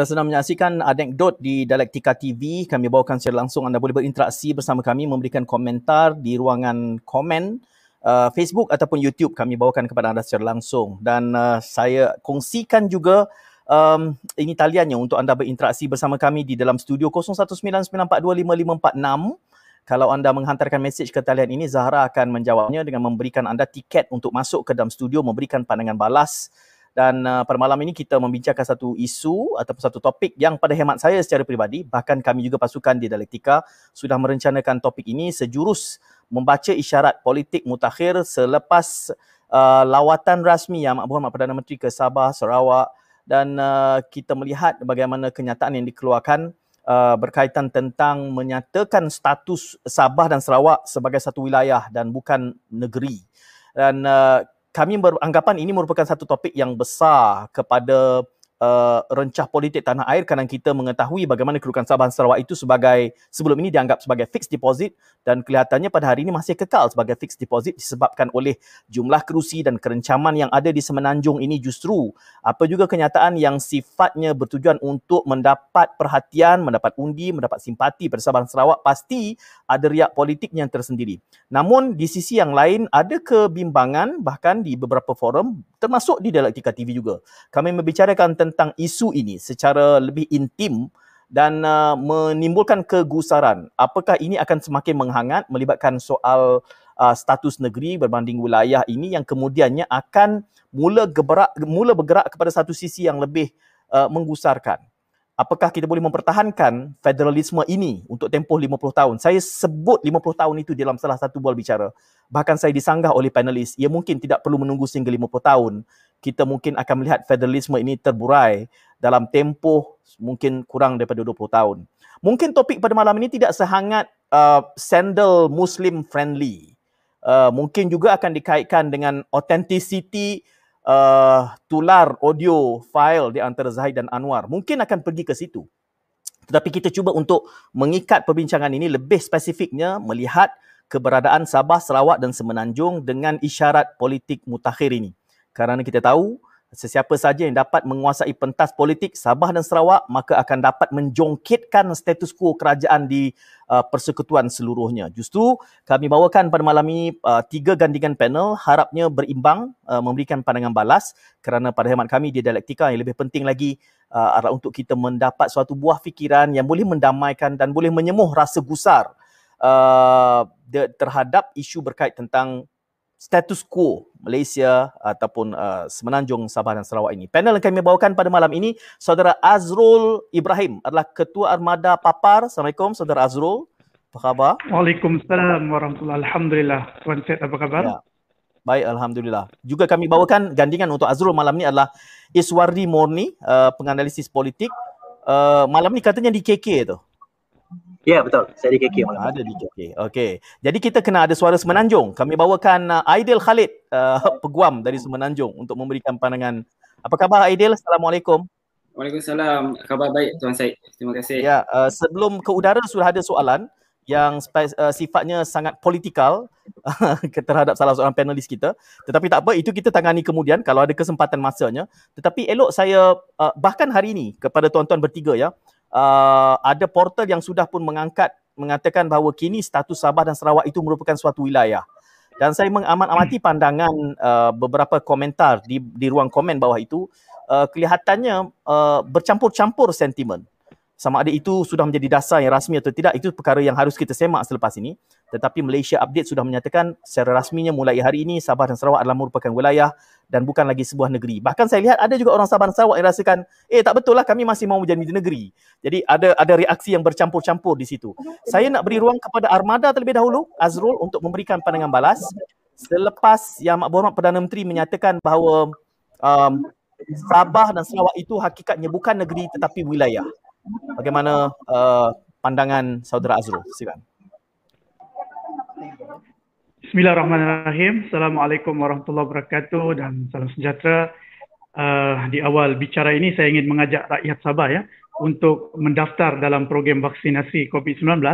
Anda sedang menyaksikan anekdot di Dialektika TV. Kami bawakan secara langsung. Anda boleh berinteraksi bersama kami, memberikan komentar di ruangan komen uh, Facebook ataupun YouTube. Kami bawakan kepada anda secara langsung. Dan uh, saya kongsikan juga um, ini taliannya untuk anda berinteraksi bersama kami di dalam studio 0199425546. Kalau anda menghantarkan mesej ke talian ini, Zahra akan menjawabnya dengan memberikan anda tiket untuk masuk ke dalam studio, memberikan pandangan balas dan uh, pada malam ini kita membincangkan satu isu ataupun satu topik yang pada hemat saya secara peribadi bahkan kami juga pasukan di Dialektika sudah merencanakan topik ini sejurus membaca isyarat politik mutakhir selepas uh, lawatan rasmi Yang Berhormat Perdana Menteri ke Sabah, Sarawak dan uh, kita melihat bagaimana kenyataan yang dikeluarkan uh, berkaitan tentang menyatakan status Sabah dan Sarawak sebagai satu wilayah dan bukan negeri. Dan uh, kami beranggapan ini merupakan satu topik yang besar kepada uh, rencah politik tanah air kerana kita mengetahui bagaimana kedudukan Sabah dan Sarawak itu sebagai sebelum ini dianggap sebagai fixed deposit dan kelihatannya pada hari ini masih kekal sebagai fixed deposit disebabkan oleh jumlah kerusi dan kerencaman yang ada di Semenanjung ini justru apa juga kenyataan yang sifatnya bertujuan untuk mendapat perhatian, mendapat undi, mendapat simpati pada Sabah dan Sarawak pasti ada riak politik yang tersendiri. Namun di sisi yang lain ada kebimbangan bahkan di beberapa forum termasuk di Dialektika TV juga. Kami membicarakan tentang isu ini secara lebih intim dan uh, menimbulkan kegusaran. Apakah ini akan semakin menghangat melibatkan soal uh, status negeri berbanding wilayah ini yang kemudiannya akan mula gerak mula bergerak kepada satu sisi yang lebih uh, menggusarkan. Apakah kita boleh mempertahankan federalisme ini untuk tempoh 50 tahun? Saya sebut 50 tahun itu dalam salah satu bual bicara. Bahkan saya disanggah oleh panelis, ia mungkin tidak perlu menunggu sehingga 50 tahun kita mungkin akan melihat federalisme ini terburai dalam tempoh mungkin kurang daripada 20 tahun. Mungkin topik pada malam ini tidak sehangat uh, sandal Muslim friendly. Uh, mungkin juga akan dikaitkan dengan authenticity uh, tular audio file di antara Zahid dan Anwar. Mungkin akan pergi ke situ. Tetapi kita cuba untuk mengikat perbincangan ini lebih spesifiknya melihat keberadaan Sabah, Sarawak dan Semenanjung dengan isyarat politik mutakhir ini kerana kita tahu sesiapa saja yang dapat menguasai pentas politik Sabah dan Sarawak maka akan dapat menjongkitkan status quo kerajaan di uh, persekutuan seluruhnya. Justru kami bawakan pada malam ini uh, tiga gandingan panel harapnya berimbang uh, memberikan pandangan balas kerana pada hemat kami di dialektika yang lebih penting lagi uh, adalah untuk kita mendapat suatu buah fikiran yang boleh mendamaikan dan boleh menyemuh rasa gusar uh, terhadap isu berkait tentang status quo Malaysia ataupun uh, Semenanjung Sabah dan Sarawak ini. Panel yang kami bawakan pada malam ini saudara Azrul Ibrahim adalah ketua armada Papar. Assalamualaikum saudara Azrul. Apa khabar? Waalaikumsalam warahmatullahi Alhamdulillah. Tuan Syed apa khabar? Ya. Baik, Alhamdulillah. Juga kami bawakan gandingan untuk Azrul malam ini adalah Iswardi Morni, uh, penganalisis politik. Uh, malam ni katanya di KK tu. Ya betul, saya di KK malam. Ada di KK. Okey. Jadi kita kena ada suara Semenanjung. Kami bawakan uh, Aidil Khalid, uh, peguam dari Semenanjung untuk memberikan pandangan. Apa khabar Aidil? Assalamualaikum. Waalaikumsalam. Khabar baik Tuan Syed. Terima kasih. Ya, uh, sebelum ke udara sudah ada soalan yang uh, sifatnya sangat politikal terhadap salah seorang panelis kita. Tetapi tak apa, itu kita tangani kemudian kalau ada kesempatan masanya. Tetapi elok saya uh, bahkan hari ini kepada tuan-tuan bertiga ya, uh, ada portal yang sudah pun mengangkat mengatakan bahawa kini status Sabah dan Sarawak itu merupakan suatu wilayah. Dan saya mengamat-amati pandangan uh, beberapa komentar di di ruang komen bawah itu uh, kelihatannya uh, bercampur-campur sentimen sama ada itu sudah menjadi dasar yang rasmi atau tidak itu perkara yang harus kita semak selepas ini. Tetapi Malaysia Update sudah menyatakan secara rasminya mulai hari ini Sabah dan Sarawak adalah merupakan wilayah dan bukan lagi sebuah negeri. Bahkan saya lihat ada juga orang Sabah dan Sarawak yang rasakan eh tak betul lah kami masih mahu menjadi negeri. Jadi ada ada reaksi yang bercampur-campur di situ. Saya nak beri ruang kepada Armada terlebih dahulu Azrul untuk memberikan pandangan balas. Selepas yang Mak Berhormat Perdana Menteri menyatakan bahawa um, Sabah dan Sarawak itu hakikatnya bukan negeri tetapi wilayah Bagaimana uh, pandangan saudara Azrul? Silakan. Bismillahirrahmanirrahim. Assalamualaikum warahmatullahi wabarakatuh dan salam sejahtera. Uh, di awal bicara ini saya ingin mengajak rakyat Sabah ya untuk mendaftar dalam program vaksinasi COVID-19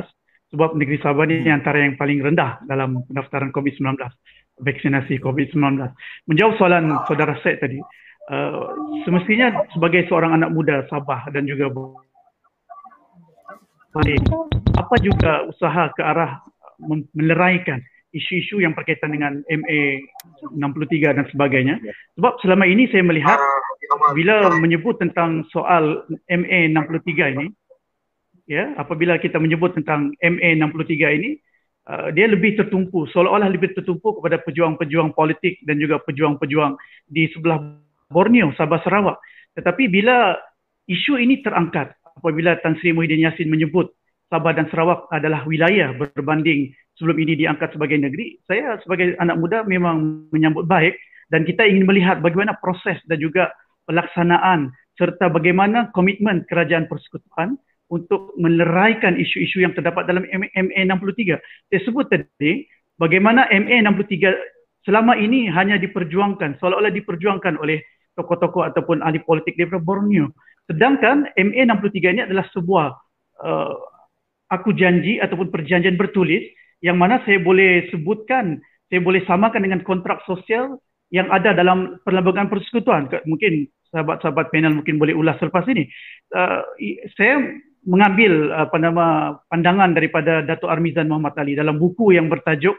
sebab negeri Sabah ini antara yang paling rendah dalam pendaftaran COVID-19 vaksinasi COVID-19. Menjawab soalan saudara Syed tadi, uh, semestinya sebagai seorang anak muda Sabah dan juga Bali, apa juga usaha ke arah meleraikan isu-isu yang berkaitan dengan MA 63 dan sebagainya. Sebab selama ini saya melihat bila menyebut tentang soal MA 63 ini, ya, apabila kita menyebut tentang MA 63 ini, uh, dia lebih tertumpu, seolah-olah lebih tertumpu kepada pejuang-pejuang politik dan juga pejuang-pejuang di sebelah Borneo, Sabah Sarawak. Tetapi bila isu ini terangkat, apabila Tan Sri Muhyiddin Yassin menyebut Sabah dan Sarawak adalah wilayah berbanding sebelum ini diangkat sebagai negeri, saya sebagai anak muda memang menyambut baik dan kita ingin melihat bagaimana proses dan juga pelaksanaan serta bagaimana komitmen kerajaan persekutuan untuk meleraikan isu-isu yang terdapat dalam MA 63. Saya sebut tadi bagaimana MA 63 selama ini hanya diperjuangkan, seolah-olah diperjuangkan oleh tokoh-tokoh ataupun ahli politik daripada Borneo. Sedangkan MA 63 ini adalah sebuah uh, aku janji ataupun perjanjian bertulis yang mana saya boleh sebutkan, saya boleh samakan dengan kontrak sosial yang ada dalam perlembagaan persekutuan. Mungkin sahabat-sahabat panel mungkin boleh ulas selepas ini. Uh, saya mengambil apa nama pandangan daripada Datuk Armizan Muhammad Ali dalam buku yang bertajuk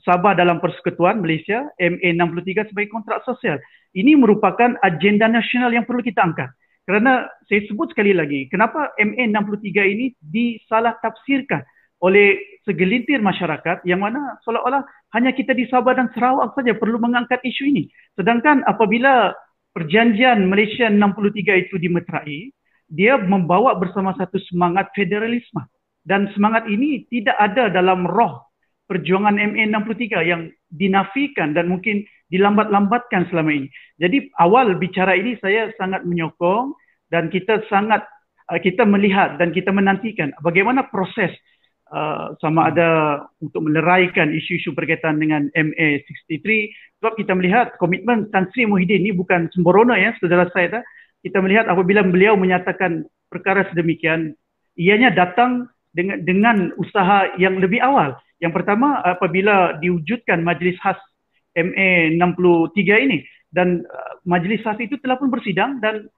Sabah dalam Persekutuan Malaysia MA 63 sebagai kontrak sosial. Ini merupakan agenda nasional yang perlu kita angkat. Kerana saya sebut sekali lagi, kenapa MA 63 ini disalah tafsirkan oleh segelintir masyarakat yang mana seolah-olah hanya kita di Sabah dan Sarawak saja perlu mengangkat isu ini. Sedangkan apabila perjanjian Malaysia 63 itu dimeterai, dia membawa bersama satu semangat federalisme. Dan semangat ini tidak ada dalam roh perjuangan MA 63 yang dinafikan dan mungkin dilambat-lambatkan selama ini. Jadi awal bicara ini saya sangat menyokong dan kita sangat uh, kita melihat dan kita menantikan bagaimana proses uh, sama ada untuk meleraikan isu-isu berkaitan dengan MA63 sebab kita melihat komitmen Tan Sri Muhyiddin ini bukan sembrono ya saudara saya kita melihat apabila beliau menyatakan perkara sedemikian ianya datang dengan dengan usaha yang lebih awal. Yang pertama apabila diwujudkan majlis khas MA 63 ini dan uh, majlis khas itu telah pun bersidang dan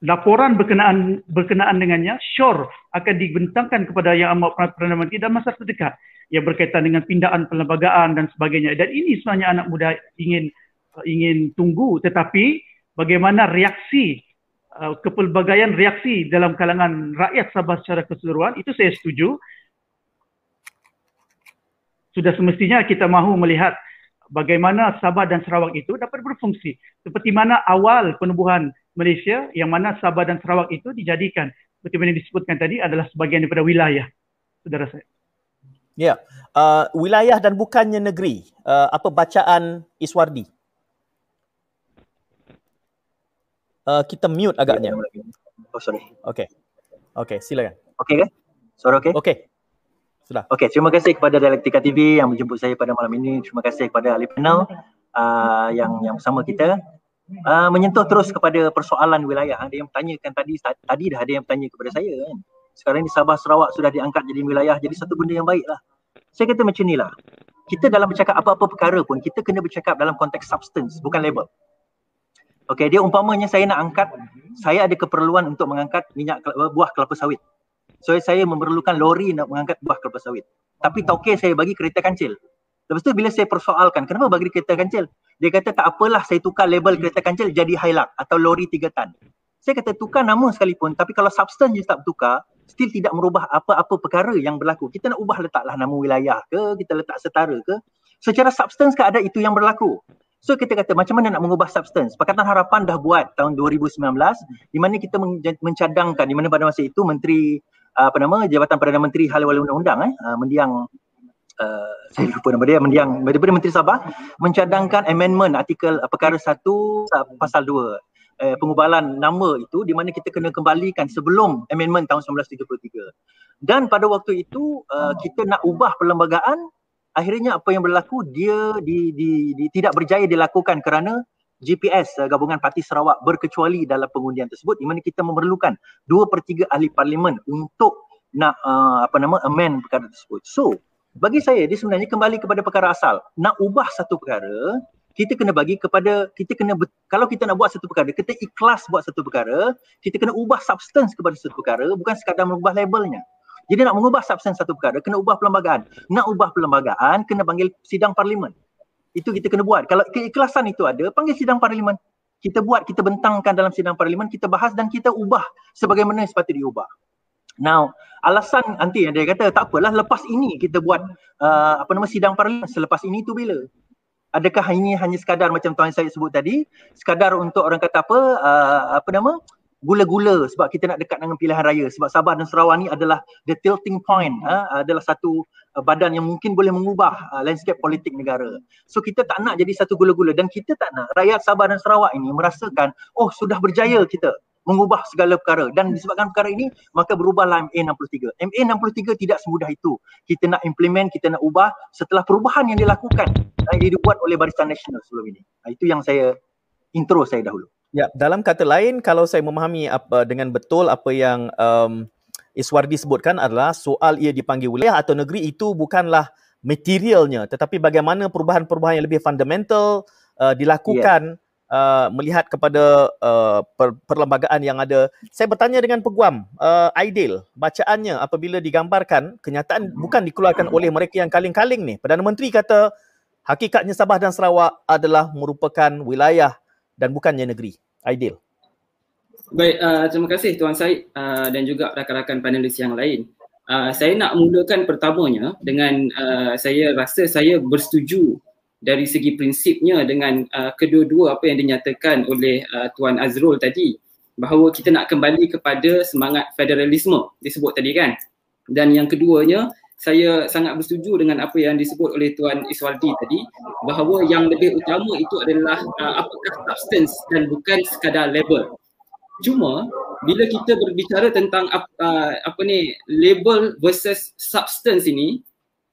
laporan berkenaan berkenaan dengannya sure akan dibentangkan kepada yang amat perdana menteri dalam masa terdekat. Yang berkaitan dengan pindaan perlembagaan dan sebagainya. Dan ini sebenarnya anak muda ingin ingin tunggu. Tetapi bagaimana reaksi uh, kepelbagaian reaksi dalam kalangan rakyat Sabah secara keseluruhan itu saya setuju. Sudah semestinya kita mahu melihat bagaimana Sabah dan Sarawak itu dapat berfungsi. Seperti mana awal penubuhan Malaysia yang mana Sabah dan Sarawak itu dijadikan seperti mana disebutkan tadi adalah sebahagian daripada wilayah. Saudara saya. Ya, yeah. uh, wilayah dan bukannya negeri. Uh, apa bacaan Iswardi? Uh, kita mute agaknya. Oh, sorry. Okay. Okay, silakan. Okay kan? Suara okay? Okay. Sudah. Okey, terima kasih kepada Dialektika TV yang menjemput saya pada malam ini. Terima kasih kepada ahli panel uh, yang yang bersama kita. Uh, menyentuh terus kepada persoalan wilayah. Ada yang bertanyakan tadi, tadi dah ada yang bertanya kepada saya kan. Sekarang ni Sabah Sarawak sudah diangkat jadi wilayah, jadi satu benda yang baik lah. Saya kata macam ni lah. Kita dalam bercakap apa-apa perkara pun, kita kena bercakap dalam konteks substance, bukan label. Okey, dia umpamanya saya nak angkat, saya ada keperluan untuk mengangkat minyak buah kelapa sawit. So saya memerlukan lori nak mengangkat buah kelapa sawit. Tapi tauke saya bagi kereta kancil. Lepas tu bila saya persoalkan, kenapa bagi kereta kancil? Dia kata tak apalah saya tukar label kereta kancil jadi Hilux atau lori 3 tan. Saya kata tukar nama sekalipun tapi kalau substance je tak tukar, still tidak merubah apa-apa perkara yang berlaku. Kita nak ubah letaklah nama wilayah ke, kita letak setara ke. Secara substance ke ada itu yang berlaku. So kita kata macam mana nak mengubah substance? Pakatan Harapan dah buat tahun 2019 di mana kita mencadangkan di mana pada masa itu Menteri apa nama Jabatan Perdana Menteri Hal Ehwal Undang-Undang eh uh, mendiang uh, saya lupa nama dia. Mendiang daripada Menteri Sabah mencadangkan amendment artikel uh, perkara 1 uh, pasal 2 uh, pengubalan nama itu di mana kita kena kembalikan sebelum amendment tahun 1933 dan pada waktu itu uh, kita nak ubah perlembagaan. Akhirnya apa yang berlaku dia di, di, di tidak berjaya dilakukan kerana GPS Gabungan Parti Sarawak berkecuali dalam pengundian tersebut di mana kita memerlukan 2 per 3 ahli parlimen untuk nak uh, apa nama amend perkara tersebut. So, bagi saya dia sebenarnya kembali kepada perkara asal. Nak ubah satu perkara, kita kena bagi kepada kita kena kalau kita nak buat satu perkara kita ikhlas buat satu perkara kita kena ubah substance kepada satu perkara bukan sekadar mengubah labelnya. Jadi nak mengubah substance satu perkara kena ubah perlembagaan. Nak ubah perlembagaan kena panggil sidang parlimen. Itu kita kena buat. Kalau keikhlasan itu ada panggil sidang parlimen. Kita buat kita bentangkan dalam sidang parlimen kita bahas dan kita ubah sebagaimana sepatutnya diubah Now, alasan nanti dia kata tak apalah lepas ini kita buat uh, apa nama sidang parlimen. Selepas ini tu bila? adakah ini hanya sekadar macam tuan saya sebut tadi? Sekadar untuk orang kata apa uh, apa nama gula-gula sebab kita nak dekat dengan pilihan raya. Sebab Sabah dan Sarawak ni adalah the tilting point uh, adalah satu uh, badan yang mungkin boleh mengubah uh, landscape politik negara. So kita tak nak jadi satu gula-gula dan kita tak nak rakyat Sabah dan Sarawak ini merasakan oh sudah berjaya kita mengubah segala perkara dan disebabkan perkara ini maka berubahlah MA63. MA63 tidak semudah itu. Kita nak implement, kita nak ubah setelah perubahan yang dilakukan yang dibuat oleh Barisan Nasional sebelum ini. Itu yang saya intro saya dahulu. Ya, dalam kata lain kalau saya memahami apa dengan betul apa yang um, Iswardi sebutkan adalah soal ia dipanggil wilayah atau negeri itu bukanlah materialnya tetapi bagaimana perubahan-perubahan yang lebih fundamental uh, dilakukan yeah Uh, melihat kepada uh, per- perlembagaan yang ada. Saya bertanya dengan peguam, uh, Aidil, bacaannya apabila digambarkan, kenyataan bukan dikeluarkan oleh mereka yang kaling-kaling ni. Perdana Menteri kata, hakikatnya Sabah dan Sarawak adalah merupakan wilayah dan bukannya negeri. Aidil. Baik, uh, terima kasih Tuan Syed uh, dan juga rakan-rakan panelis yang lain. Uh, saya nak mulakan pertamanya dengan uh, saya rasa saya bersetuju dari segi prinsipnya dengan uh, kedua-dua apa yang dinyatakan oleh uh, Tuan Azrul tadi bahawa kita nak kembali kepada semangat federalisme disebut tadi kan. Dan yang keduanya saya sangat bersetuju dengan apa yang disebut oleh Tuan Iswaldi tadi bahawa yang lebih utama itu adalah uh, apakah substance dan bukan sekadar label. Cuma bila kita berbicara tentang uh, apa ni label versus substance ini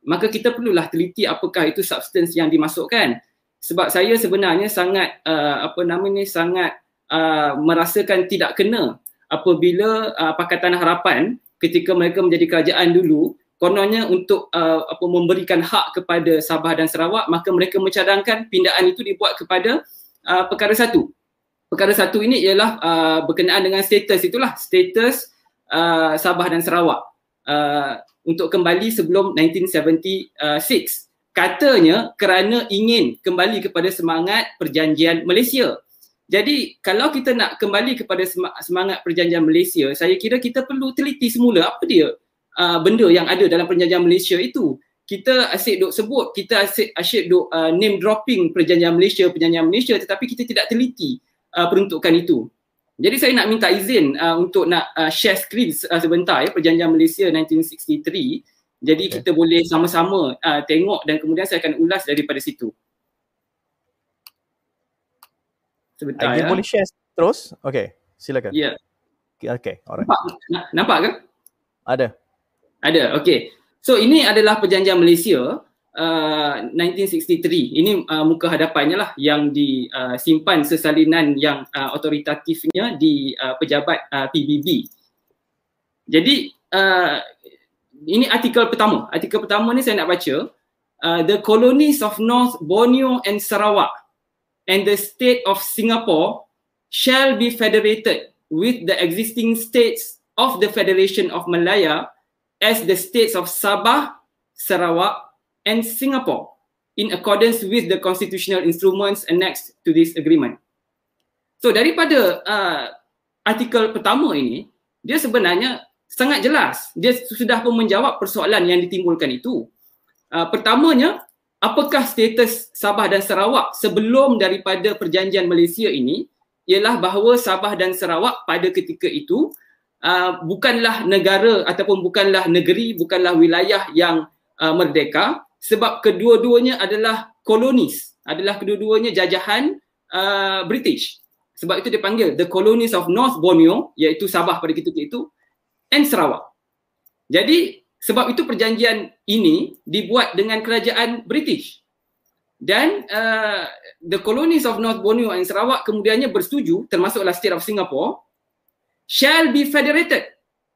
maka kita perlulah teliti apakah itu substance yang dimasukkan. Sebab saya sebenarnya sangat uh, apa nama ni sangat uh, merasakan tidak kena apabila uh, Pakatan Harapan ketika mereka menjadi kerajaan dulu. Kononnya untuk uh, apa memberikan hak kepada Sabah dan Sarawak maka mereka mencadangkan pindaan itu dibuat kepada uh, perkara satu. Perkara satu ini ialah uh, berkenaan dengan status itulah status uh, Sabah dan Sarawak. Uh, untuk kembali sebelum 1976. Katanya kerana ingin kembali kepada semangat perjanjian Malaysia. Jadi kalau kita nak kembali kepada semangat perjanjian Malaysia, saya kira kita perlu teliti semula apa dia uh, benda yang ada dalam perjanjian Malaysia itu. Kita asyik duk sebut, kita asyik, asyik duk uh, name dropping perjanjian Malaysia, perjanjian Malaysia tetapi kita tidak teliti uh, peruntukan itu. Jadi saya nak minta izin uh, untuk nak uh, share screen uh, sebentar ya Perjanjian Malaysia 1963. Jadi okay. kita boleh sama-sama uh, tengok dan kemudian saya akan ulas daripada situ. Sebentar ya. boleh share terus? Okay, silakan. Ya. Yeah. Okay, alright. Nampak, nampak ke? Ada. Ada, okay. So ini adalah Perjanjian Malaysia 1963 uh, ini uh, muka hadapannya lah yang disimpan sesalinan yang uh, otoritatifnya di uh, pejabat uh, PBB. Jadi uh, ini artikel pertama. Artikel pertama ni saya nak baca. Uh, the colonies of North Borneo and Sarawak and the state of Singapore shall be federated with the existing states of the Federation of Malaya as the states of Sabah, Sarawak and Singapore in accordance with the constitutional instruments annexed to this agreement. So daripada uh, artikel pertama ini, dia sebenarnya sangat jelas. Dia sudah pun menjawab persoalan yang ditimbulkan itu. Uh, pertamanya, apakah status Sabah dan Sarawak sebelum daripada perjanjian Malaysia ini ialah bahawa Sabah dan Sarawak pada ketika itu uh, bukanlah negara ataupun bukanlah negeri, bukanlah wilayah yang uh, merdeka sebab kedua-duanya adalah kolonis, adalah kedua-duanya jajahan uh, British. Sebab itu dipanggil the colonies of North Borneo iaitu Sabah pada ketika itu and Sarawak. Jadi sebab itu perjanjian ini dibuat dengan kerajaan British. Dan uh, the colonies of North Borneo and Sarawak kemudiannya bersetuju termasuklah state of Singapore shall be federated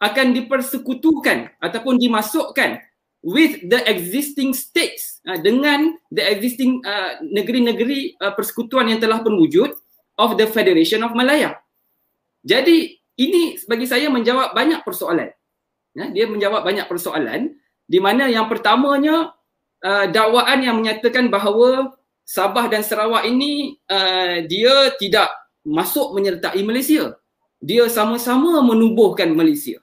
akan dipersekutukan ataupun dimasukkan with the existing states uh, dengan the existing uh, negeri-negeri uh, persekutuan yang telah pun wujud of the Federation of Malaya. Jadi ini bagi saya menjawab banyak persoalan. Ya, dia menjawab banyak persoalan di mana yang pertamanya uh, dakwaan yang menyatakan bahawa Sabah dan Sarawak ini uh, dia tidak masuk menyertai Malaysia. Dia sama-sama menubuhkan Malaysia.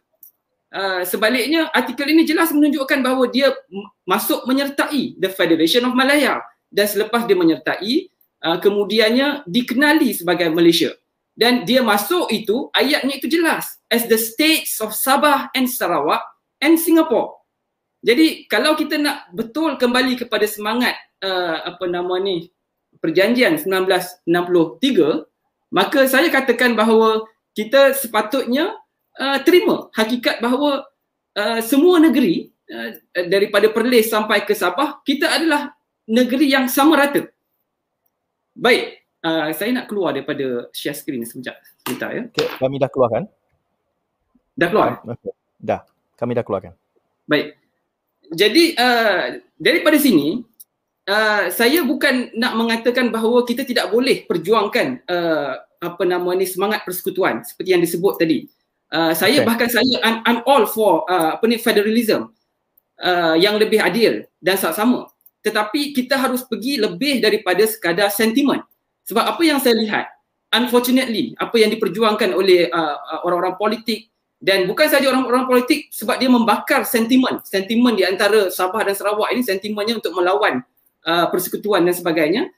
Uh, sebaliknya artikel ini jelas menunjukkan bahawa dia masuk menyertai the Federation of Malaya dan selepas dia menyertai uh, kemudiannya dikenali sebagai Malaysia dan dia masuk itu ayatnya itu jelas as the states of Sabah and Sarawak and Singapore. Jadi kalau kita nak betul kembali kepada semangat uh, apa nama ni perjanjian 1963 maka saya katakan bahawa kita sepatutnya uh, terima hakikat bahawa uh, semua negeri uh, daripada Perlis sampai ke Sabah kita adalah negeri yang sama rata. Baik, uh, saya nak keluar daripada share screen sekejap. Sebentar ya. Okay, kami dah keluarkan. Dah keluar? Okay. Dah, kami dah keluarkan. Baik. Jadi uh, daripada sini uh, saya bukan nak mengatakan bahawa kita tidak boleh perjuangkan uh, apa nama ni semangat persekutuan seperti yang disebut tadi. Uh, saya okay. bahkan saya I'm, I'm all for uh, apa ni federalism uh, yang lebih adil dan sama. Tetapi kita harus pergi lebih daripada sekadar sentimen. Sebab apa yang saya lihat, unfortunately, apa yang diperjuangkan oleh uh, uh, orang-orang politik dan bukan saja orang-orang politik sebab dia membakar sentimen, sentimen di antara Sabah dan Sarawak ini sentimennya untuk melawan uh, persekutuan dan sebagainya,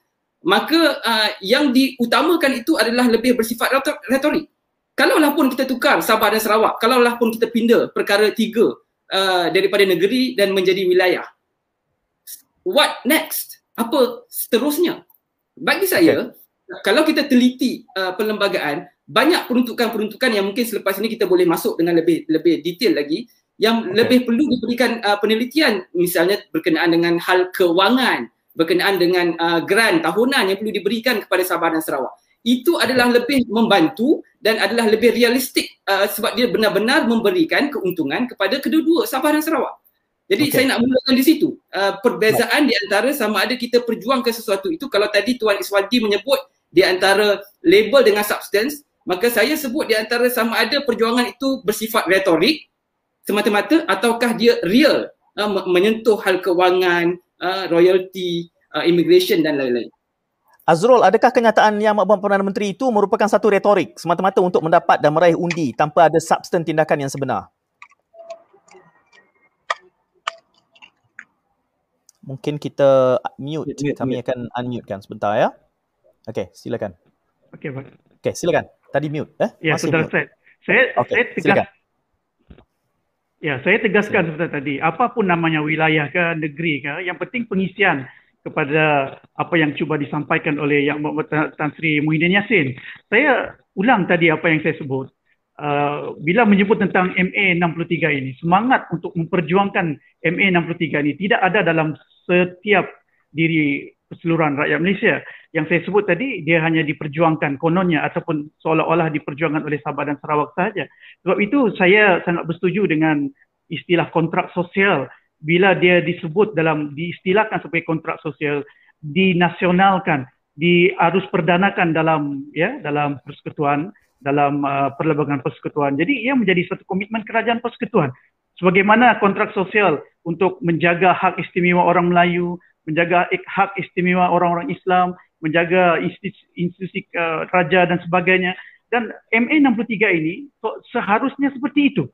maka uh, yang diutamakan itu adalah lebih bersifat retorik kalaulah pun kita tukar Sabah dan Sarawak, kalaulah pun kita pindah perkara tiga uh, daripada negeri dan menjadi wilayah. What next? Apa seterusnya? Bagi saya, okay. kalau kita teliti uh, perlembagaan, banyak peruntukan-peruntukan yang mungkin selepas ini kita boleh masuk dengan lebih lebih detail lagi yang okay. lebih perlu diberikan uh, penelitian misalnya berkenaan dengan hal kewangan, berkenaan dengan uh, grant tahunan yang perlu diberikan kepada Sabah dan Sarawak itu adalah lebih membantu dan adalah lebih realistik uh, sebab dia benar-benar memberikan keuntungan kepada kedua-dua Sabah dan Sarawak. Jadi okay. saya nak mulakan di situ. Uh, perbezaan di antara sama ada kita perjuangkan sesuatu itu kalau tadi Tuan Iswadi menyebut di antara label dengan substance, maka saya sebut di antara sama ada perjuangan itu bersifat retorik semata-mata ataukah dia real uh, menyentuh hal kewangan, uh, royalty, uh, immigration dan lain-lain. Azrul, adakah kenyataan yang Abang Perdana Menteri itu merupakan satu retorik semata-mata untuk mendapat dan meraih undi tanpa ada substan tindakan yang sebenar? Mungkin kita mute. Kami akan unmute kan sebentar ya. Okey, silakan. Okey, baik. Okey, silakan. Tadi mute eh? Ya, Masih sudah set. Saya okay, saya tegas. Silakan. Ya, saya tegaskan seperti tadi, apapun namanya wilayah ke negeri ke, yang penting pengisian kepada apa yang cuba disampaikan oleh Yang Tan Sri Muhyiddin Yassin. Saya ulang tadi apa yang saya sebut. Uh, bila menyebut tentang MA63 ini, semangat untuk memperjuangkan MA63 ini tidak ada dalam setiap diri keseluruhan rakyat Malaysia. Yang saya sebut tadi, dia hanya diperjuangkan kononnya ataupun seolah-olah diperjuangkan oleh Sabah dan Sarawak sahaja. Sebab itu saya sangat bersetuju dengan istilah kontrak sosial bila dia disebut dalam diistilahkan sebagai kontrak sosial dinasionalkan diarus perdanakan dalam ya dalam persekutuan dalam uh, perlembagaan persekutuan. Jadi ia menjadi satu komitmen kerajaan persekutuan. Sebagaimana kontrak sosial untuk menjaga hak istimewa orang Melayu menjaga hak istimewa orang-orang Islam menjaga institusi, institusi uh, raja dan sebagainya. Dan MA 63 ini seharusnya seperti itu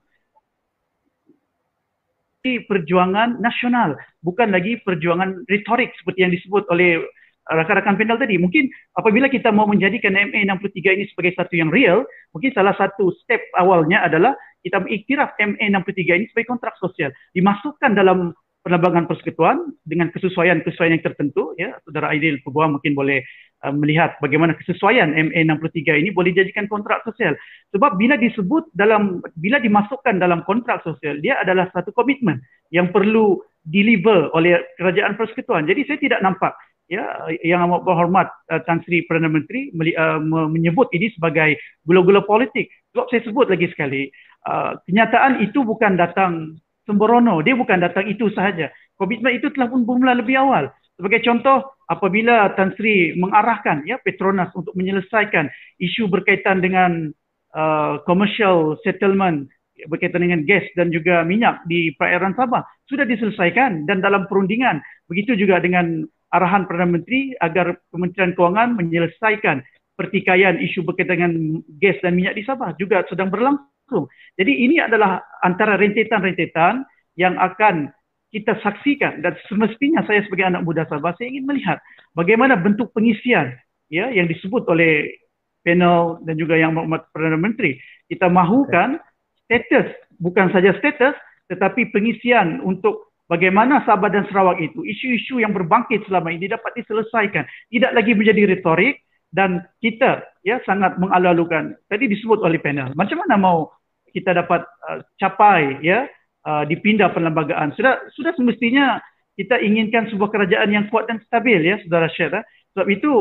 perjuangan nasional bukan lagi perjuangan retorik seperti yang disebut oleh rakan-rakan panel tadi. Mungkin apabila kita mau menjadikan MA63 ini sebagai satu yang real mungkin salah satu step awalnya adalah kita mengiktiraf MA63 ini sebagai kontrak sosial. Dimasukkan dalam penerbangan persekutuan dengan kesesuaian-kesesuaian yang tertentu ya. Saudara Aidil Peguam mungkin boleh uh, melihat bagaimana kesesuaian MA63 ini boleh dijadikan kontrak sosial. Sebab bila disebut dalam bila dimasukkan dalam kontrak sosial dia adalah satu komitmen yang perlu deliver oleh kerajaan persekutuan. Jadi saya tidak nampak ya yang amat berhormat uh, Tan Sri Perdana Menteri uh, menyebut ini sebagai gula-gula politik. Sebab saya sebut lagi sekali uh, kenyataan itu bukan datang sembrono. Dia bukan datang itu sahaja. Komitmen itu telah pun bermula lebih awal. Sebagai contoh, apabila Tan Sri mengarahkan ya Petronas untuk menyelesaikan isu berkaitan dengan uh, commercial settlement berkaitan dengan gas dan juga minyak di perairan Sabah sudah diselesaikan dan dalam perundingan begitu juga dengan arahan Perdana Menteri agar Kementerian Kewangan menyelesaikan pertikaian isu berkaitan dengan gas dan minyak di Sabah juga sedang berlangsung. Jadi ini adalah antara rentetan-rentetan yang akan kita saksikan dan semestinya saya sebagai anak muda Sabah saya ingin melihat bagaimana bentuk pengisian ya yang disebut oleh panel dan juga yang maklumat Perdana Menteri. Kita mahukan status bukan saja status tetapi pengisian untuk bagaimana Sabah dan Sarawak itu isu-isu yang berbangkit selama ini dapat diselesaikan tidak lagi menjadi retorik dan kita ya sangat mengalu-alukan tadi disebut oleh panel macam mana mau kita dapat uh, capai ya uh, dipindah perlembagaan sudah sudah semestinya kita inginkan sebuah kerajaan yang kuat dan stabil ya saudara Syed eh? sebab itu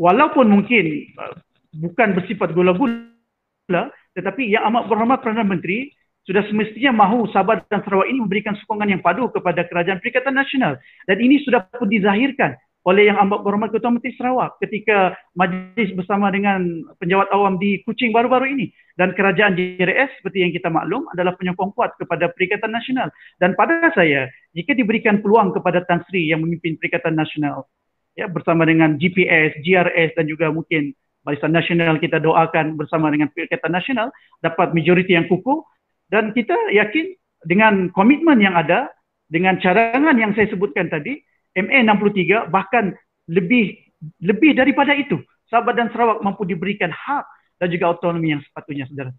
walaupun mungkin uh, bukan bersifat gula-gula tetapi yang amat berhormat Perdana Menteri sudah semestinya mahu Sabah dan Sarawak ini memberikan sokongan yang padu kepada Kerajaan Perikatan Nasional. Dan ini sudah pun dizahirkan oleh yang amat berhormat Ketua Menteri Sarawak ketika majlis bersama dengan penjawat awam di Kuching baru-baru ini. Dan kerajaan JRS seperti yang kita maklum adalah penyokong kuat kepada Perikatan Nasional. Dan pada saya, jika diberikan peluang kepada Tan Sri yang memimpin Perikatan Nasional ya, bersama dengan GPS, GRS dan juga mungkin Barisan Nasional kita doakan bersama dengan Perikatan Nasional dapat majoriti yang kukuh dan kita yakin dengan komitmen yang ada dengan cadangan yang saya sebutkan tadi MA 63 bahkan lebih lebih daripada itu Sabah dan Sarawak mampu diberikan hak dan juga autonomi yang sepatutnya saudara.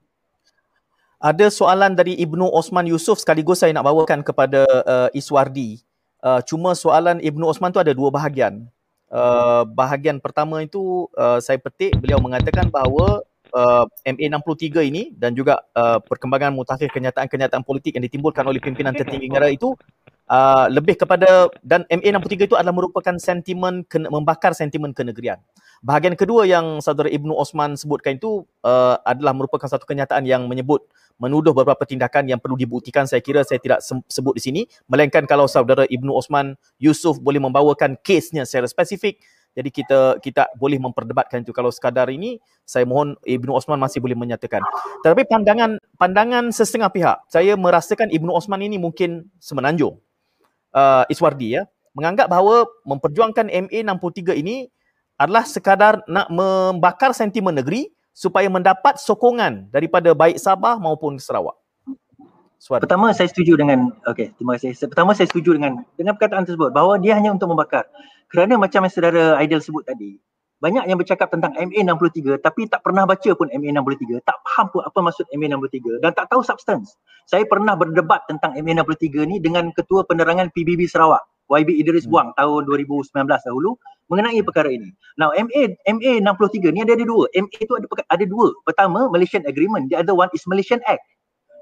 Ada soalan dari Ibnu Osman Yusof sekaligus saya nak bawakan kepada uh, Iswardi. Uh, cuma soalan Ibnu Osman tu ada dua bahagian uh, bahagian pertama itu uh, saya petik beliau mengatakan bahawa uh, MA63 ini dan juga uh, perkembangan mutakhir kenyataan-kenyataan politik yang ditimbulkan oleh pimpinan tertinggi negara itu uh, lebih kepada dan MA63 itu adalah merupakan sentimen ke, membakar sentimen kenegerian. Bahagian kedua yang saudara Ibnu Osman sebutkan itu uh, adalah merupakan satu kenyataan yang menyebut menuduh beberapa tindakan yang perlu dibuktikan. Saya kira saya tidak sebut di sini melainkan kalau saudara Ibnu Osman Yusuf boleh membawakan kesnya secara spesifik jadi kita kita boleh memperdebatkan itu. Kalau sekadar ini saya mohon Ibnu Osman masih boleh menyatakan. Tetapi pandangan pandangan setengah pihak saya merasakan Ibnu Osman ini mungkin semenanjung uh, Iswardi ya menganggap bahawa memperjuangkan MA 63 ini adalah sekadar nak membakar sentimen negeri supaya mendapat sokongan daripada baik Sabah maupun Sarawak? Suara. Pertama saya setuju dengan okey terima kasih. Pertama saya setuju dengan dengan perkataan tersebut bahawa dia hanya untuk membakar. Kerana macam yang saudara Aidil sebut tadi, banyak yang bercakap tentang MA63 tapi tak pernah baca pun MA63, tak faham pun apa maksud MA63 dan tak tahu substance. Saya pernah berdebat tentang MA63 ni dengan ketua penerangan PBB Sarawak, YB Idris hmm. Buang tahun 2019 dahulu mengenai perkara ini. Now MA MA 63 ni ada ada dua. MA itu ada ada dua. Pertama Malaysian Agreement, the other one is Malaysian Act.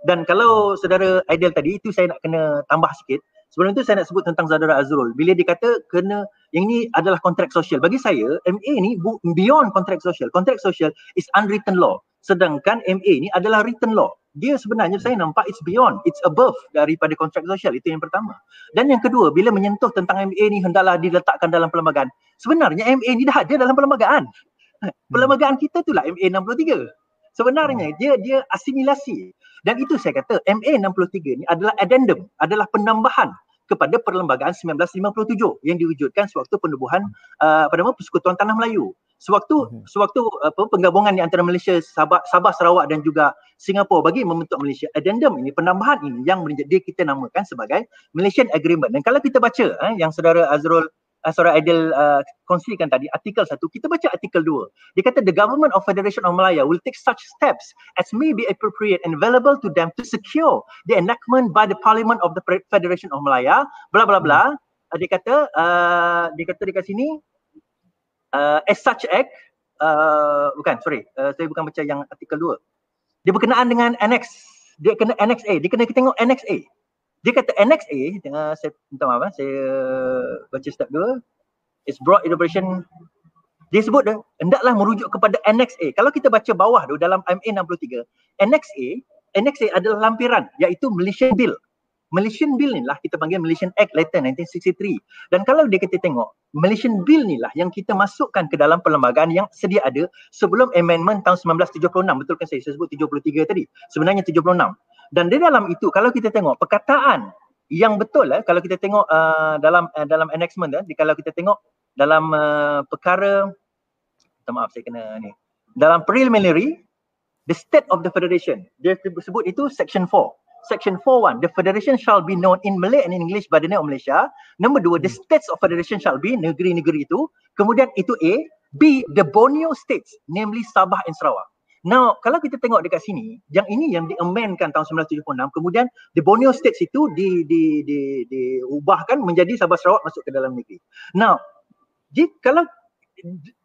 Dan kalau saudara Aidil tadi itu saya nak kena tambah sikit. Sebelum itu saya nak sebut tentang saudara Azrul. Bila dia kata kena yang ini adalah kontrak sosial. Bagi saya MA ni beyond kontrak sosial. Kontrak sosial is unwritten law. Sedangkan MA ni adalah written law dia sebenarnya saya nampak it's beyond, it's above daripada kontrak sosial. Itu yang pertama. Dan yang kedua, bila menyentuh tentang MA ni hendaklah diletakkan dalam perlembagaan. Sebenarnya MA ni dah ada dalam perlembagaan. Hmm. Perlembagaan kita itulah MA 63. Sebenarnya hmm. dia dia asimilasi. Dan itu saya kata MA 63 ni adalah addendum, adalah penambahan kepada perlembagaan 1957 yang diwujudkan sewaktu penubuhan uh, apa nama Persekutuan Tanah Melayu. Sewaktu uh-huh. sewaktu apa penggabungan di antara Malaysia Sabah, Sabah Sarawak dan juga Singapura bagi membentuk Malaysia addendum ini penambahan ini yang menjadi kita namakan sebagai Malaysian Agreement. Dan kalau kita baca eh, yang saudara Azrul uh, saudara Adil uh, kongsikan tadi artikel satu kita baca artikel dua. Dia kata the government of Federation of Malaya will take such steps as may be appropriate and available to them to secure the enactment by the Parliament of the Federation of Malaya bla bla bla. Uh, dia kata uh, dia kata dekat sini uh, as such act uh, bukan sorry uh, saya bukan baca yang artikel 2 dia berkenaan dengan annex dia kena annex A dia kena kita tengok annex A dia kata annex A uh, saya minta maaf eh, saya baca step 2 is brought in operation dia sebut dah hendaklah merujuk kepada annex A kalau kita baca bawah tu dalam MA 63 annex A Annex A adalah lampiran iaitu Malaysian Bill. Malaysian Bill ni lah kita panggil Malaysian Act Letter 1963. Dan kalau dia kita tengok, Malaysian Bill ni lah yang kita masukkan ke dalam perlembagaan yang sedia ada sebelum amendment tahun 1976. Betul kan saya, saya sebut 73 tadi. Sebenarnya 76. Dan di dalam itu kalau kita tengok perkataan yang betul eh, kalau kita tengok uh, dalam uh, dalam annexment eh, kalau kita tengok dalam uh, perkara maaf saya kena ni dalam preliminary the state of the federation dia sebut itu section 4 Section 4.1, the federation shall be known in Malay and in English by the name of Malaysia. Number 2, the hmm. states of federation shall be negeri-negeri itu. Kemudian itu A. B, the Borneo states, namely Sabah and Sarawak. Now, kalau kita tengok dekat sini, yang ini yang diamendkan tahun 1976, kemudian the Borneo states itu di di di diubahkan menjadi Sabah Sarawak masuk ke dalam negeri. Now, jadi kalau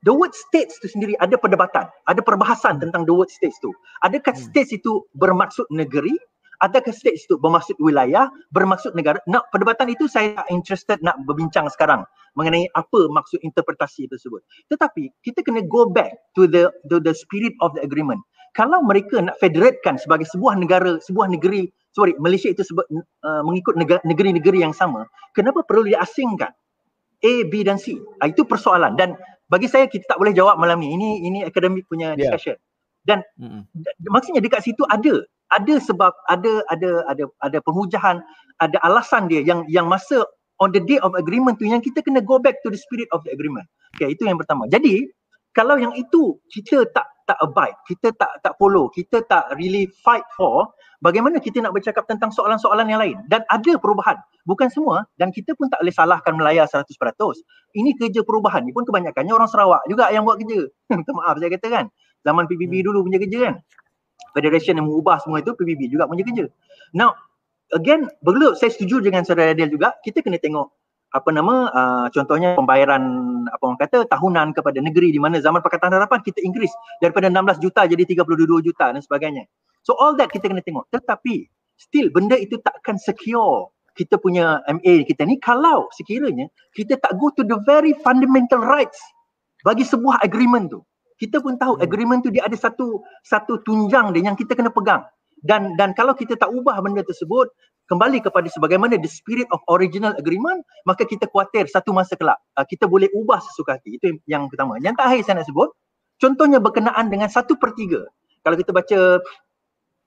the word states itu sendiri ada perdebatan, ada perbahasan tentang the word states itu. Adakah hmm. states itu bermaksud negeri adakah states itu bermaksud wilayah, bermaksud negara? Nak perdebatan itu saya tak interested nak berbincang sekarang mengenai apa maksud interpretasi tersebut. Tetapi kita kena go back to the to the spirit of the agreement. Kalau mereka nak federatekan sebagai sebuah negara, sebuah negeri, sorry, Malaysia itu sebut uh, mengikut negeri-negeri yang sama, kenapa perlu diasingkan? A, B dan C. Uh, itu persoalan dan bagi saya kita tak boleh jawab malam ni. Ini ini akademik punya ya. discussion. Yeah. Dan mm-hmm. maksudnya dekat situ ada ada sebab ada ada ada ada permujahan ada alasan dia yang yang masa on the day of agreement tu yang kita kena go back to the spirit of the agreement. Okay, itu yang pertama. Jadi kalau yang itu kita tak tak abide, kita tak tak follow, kita tak really fight for, bagaimana kita nak bercakap tentang soalan-soalan yang lain? Dan ada perubahan. Bukan semua dan kita pun tak boleh salahkan Melaya 100%. Ini kerja perubahan ni pun kebanyakannya orang Sarawak juga yang buat kerja. Minta maaf saya kata kan. Zaman PBB hmm. dulu punya kerja kan federation yang mengubah semua itu PBB juga punya kerja. Now again perlu saya setuju dengan saudara Adel juga kita kena tengok apa nama uh, contohnya pembayaran apa orang kata tahunan kepada negeri di mana zaman Pakatan Harapan kita increase daripada 16 juta jadi 32 juta dan sebagainya. So all that kita kena tengok. Tetapi still benda itu takkan secure kita punya MA kita ni kalau sekiranya kita tak go to the very fundamental rights bagi sebuah agreement tu kita pun tahu hmm. agreement tu dia ada satu satu tunjang dia yang kita kena pegang. Dan dan kalau kita tak ubah benda tersebut kembali kepada sebagaimana the spirit of original agreement maka kita khawatir satu masa kelak. Uh, kita boleh ubah sesuka hati. Itu yang pertama. Yang terakhir saya nak sebut contohnya berkenaan dengan satu per tiga. Kalau kita baca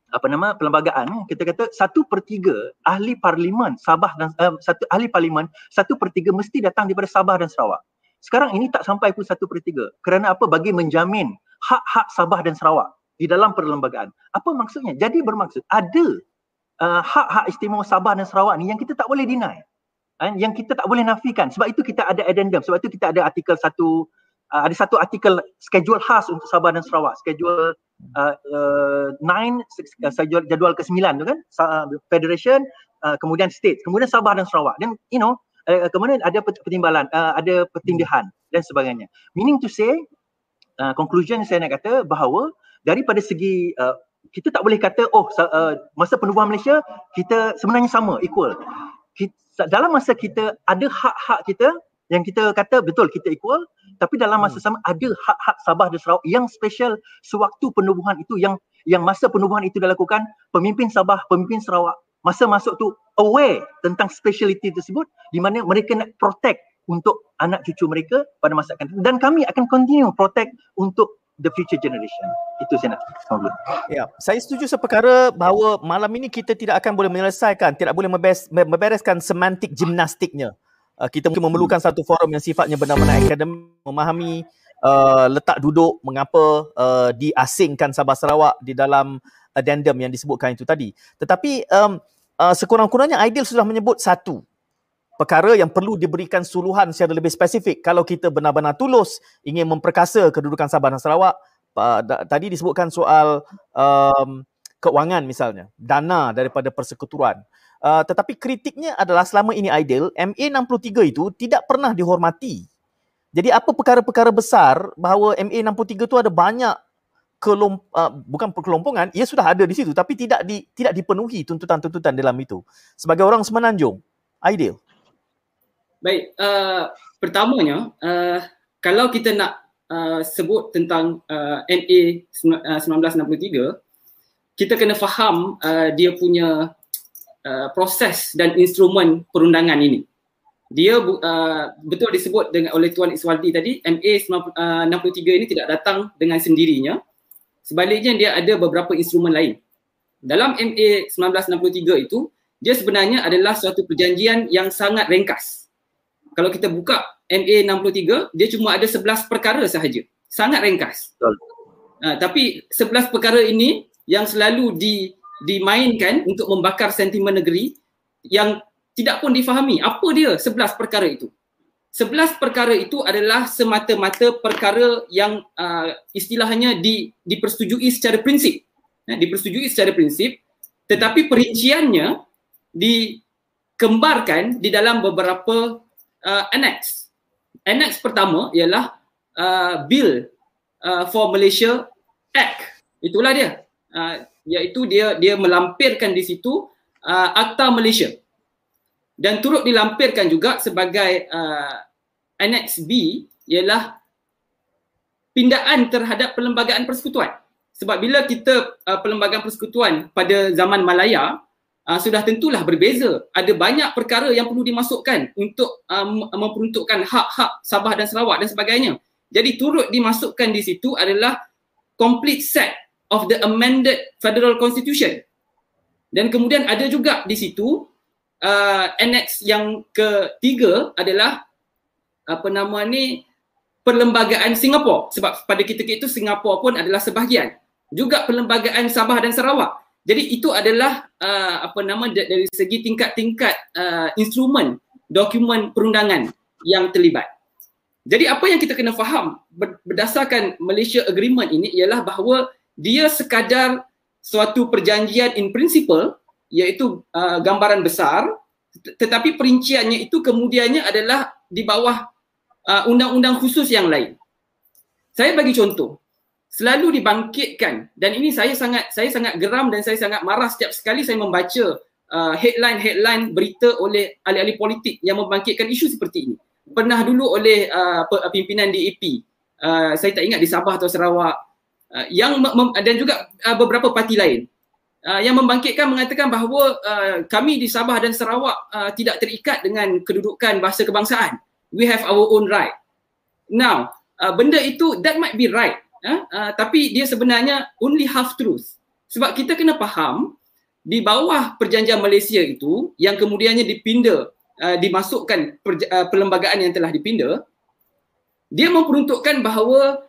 apa nama perlembagaan kita kata satu per tiga ahli parlimen Sabah dan uh, satu ahli parlimen satu per tiga mesti datang daripada Sabah dan Sarawak sekarang ini tak sampai pun satu per tiga. Kerana apa? Bagi menjamin hak-hak Sabah dan Sarawak di dalam perlembagaan. Apa maksudnya? Jadi bermaksud ada uh, hak-hak istimewa Sabah dan Sarawak ni yang kita tak boleh deny. Uh, yang kita tak boleh nafikan. Sebab itu kita ada addendum. Sebab itu kita ada artikel satu, uh, ada satu artikel schedule khas untuk Sabah dan Sarawak. Schedule uh, uh, nine, uh, jadual ke-9 tu kan. Uh, Federation, uh, kemudian state, kemudian Sabah dan Sarawak. Dan you know, uh, kemudian ada pertimbangan, uh, ada pertindahan dan sebagainya. Meaning to say, uh, conclusion saya nak kata bahawa daripada segi uh, kita tak boleh kata oh uh, masa penubuhan Malaysia kita sebenarnya sama equal. Kita, dalam masa kita ada hak-hak kita yang kita kata betul kita equal tapi dalam masa hmm. sama ada hak-hak Sabah dan Sarawak yang special sewaktu penubuhan itu yang yang masa penubuhan itu dilakukan pemimpin Sabah, pemimpin Sarawak masa masuk tu aware tentang speciality tersebut di mana mereka nak protect untuk anak cucu mereka pada masa akan dan kami akan continue protect untuk the future generation. Itu saya nak sambung. Ya, saya setuju seperkara bahawa malam ini kita tidak akan boleh menyelesaikan, tidak boleh membereskan semantik gimnastiknya. Uh, kita mungkin memerlukan satu forum yang sifatnya benar-benar akademik memahami uh, letak duduk mengapa uh, diasingkan Sabah Sarawak di dalam addendum yang disebutkan itu tadi. Tetapi um, uh, sekurang-kurangnya Aidil sudah menyebut satu perkara yang perlu diberikan suluhan secara lebih spesifik kalau kita benar-benar tulus ingin memperkasa kedudukan Sabah dan Sarawak. Uh, tadi disebutkan soal um, keuangan misalnya, dana daripada persekutuan. Uh, tetapi kritiknya adalah selama ini Aidil, MA63 itu tidak pernah dihormati. Jadi apa perkara-perkara besar bahawa MA63 itu ada banyak kelomp, uh, bukan perkelompongan ia sudah ada di situ tapi tidak di tidak dipenuhi tuntutan-tuntutan dalam itu sebagai orang semenanjung ideal baik uh, pertamanya uh, kalau kita nak uh, sebut tentang uh, MA 1963 kita kena faham uh, dia punya uh, proses dan instrumen perundangan ini. Dia uh, betul disebut dengan oleh Tuan Iswaldi tadi, MA 63 uh, ini tidak datang dengan sendirinya. Sebaliknya dia ada beberapa instrumen lain. Dalam MA 1963 itu, dia sebenarnya adalah suatu perjanjian yang sangat ringkas. Kalau kita buka MA 63, dia cuma ada 11 perkara sahaja. Sangat ringkas. Uh, tapi 11 perkara ini yang selalu di, dimainkan untuk membakar sentimen negeri yang tidak pun difahami apa dia 11 perkara itu. 11 perkara itu adalah semata-mata perkara yang uh, istilahnya di, dipersetujui secara prinsip. Ya, dipersetujui secara prinsip tetapi perinciannya dikembarkan di dalam beberapa uh, annex. Annex pertama ialah uh, Bill uh, for Malaysia Act. Itulah dia uh, iaitu dia dia melampirkan di situ uh, Akta Malaysia dan turut dilampirkan juga sebagai uh, Annex B ialah pindaan terhadap perlembagaan persekutuan. Sebab bila kita uh, perlembagaan persekutuan pada zaman Malaya uh, sudah tentulah berbeza. Ada banyak perkara yang perlu dimasukkan untuk um, memperuntukkan hak-hak Sabah dan Sarawak dan sebagainya. Jadi turut dimasukkan di situ adalah complete set of the amended federal constitution. Dan kemudian ada juga di situ uh, annex yang ketiga adalah apa nama ni perlembagaan Singapura sebab pada kita itu Singapura pun adalah sebahagian. Juga perlembagaan Sabah dan Sarawak. Jadi itu adalah uh, apa nama dari segi tingkat-tingkat uh, instrumen dokumen perundangan yang terlibat. Jadi apa yang kita kena faham berdasarkan Malaysia Agreement ini ialah bahawa dia sekadar suatu perjanjian in principle iaitu uh, gambaran besar tetapi perinciannya itu kemudiannya adalah di bawah uh, undang-undang khusus yang lain. Saya bagi contoh. Selalu dibangkitkan dan ini saya sangat saya sangat geram dan saya sangat marah setiap sekali saya membaca uh, headline-headline berita oleh ahli-ahli politik yang membangkitkan isu seperti ini. Pernah dulu oleh uh, pimpinan DAP. Uh, saya tak ingat di Sabah atau Sarawak uh, yang dan juga uh, beberapa parti lain uh, yang membangkitkan mengatakan bahawa uh, kami di Sabah dan Sarawak uh, tidak terikat dengan kedudukan bahasa kebangsaan. We have our own right. Now, uh, benda itu that might be right. Uh, uh, tapi dia sebenarnya only half truth. Sebab kita kena faham di bawah perjanjian Malaysia itu yang kemudiannya dipinda uh, dimasukkan perj- uh, perlembagaan yang telah dipinda dia memperuntukkan bahawa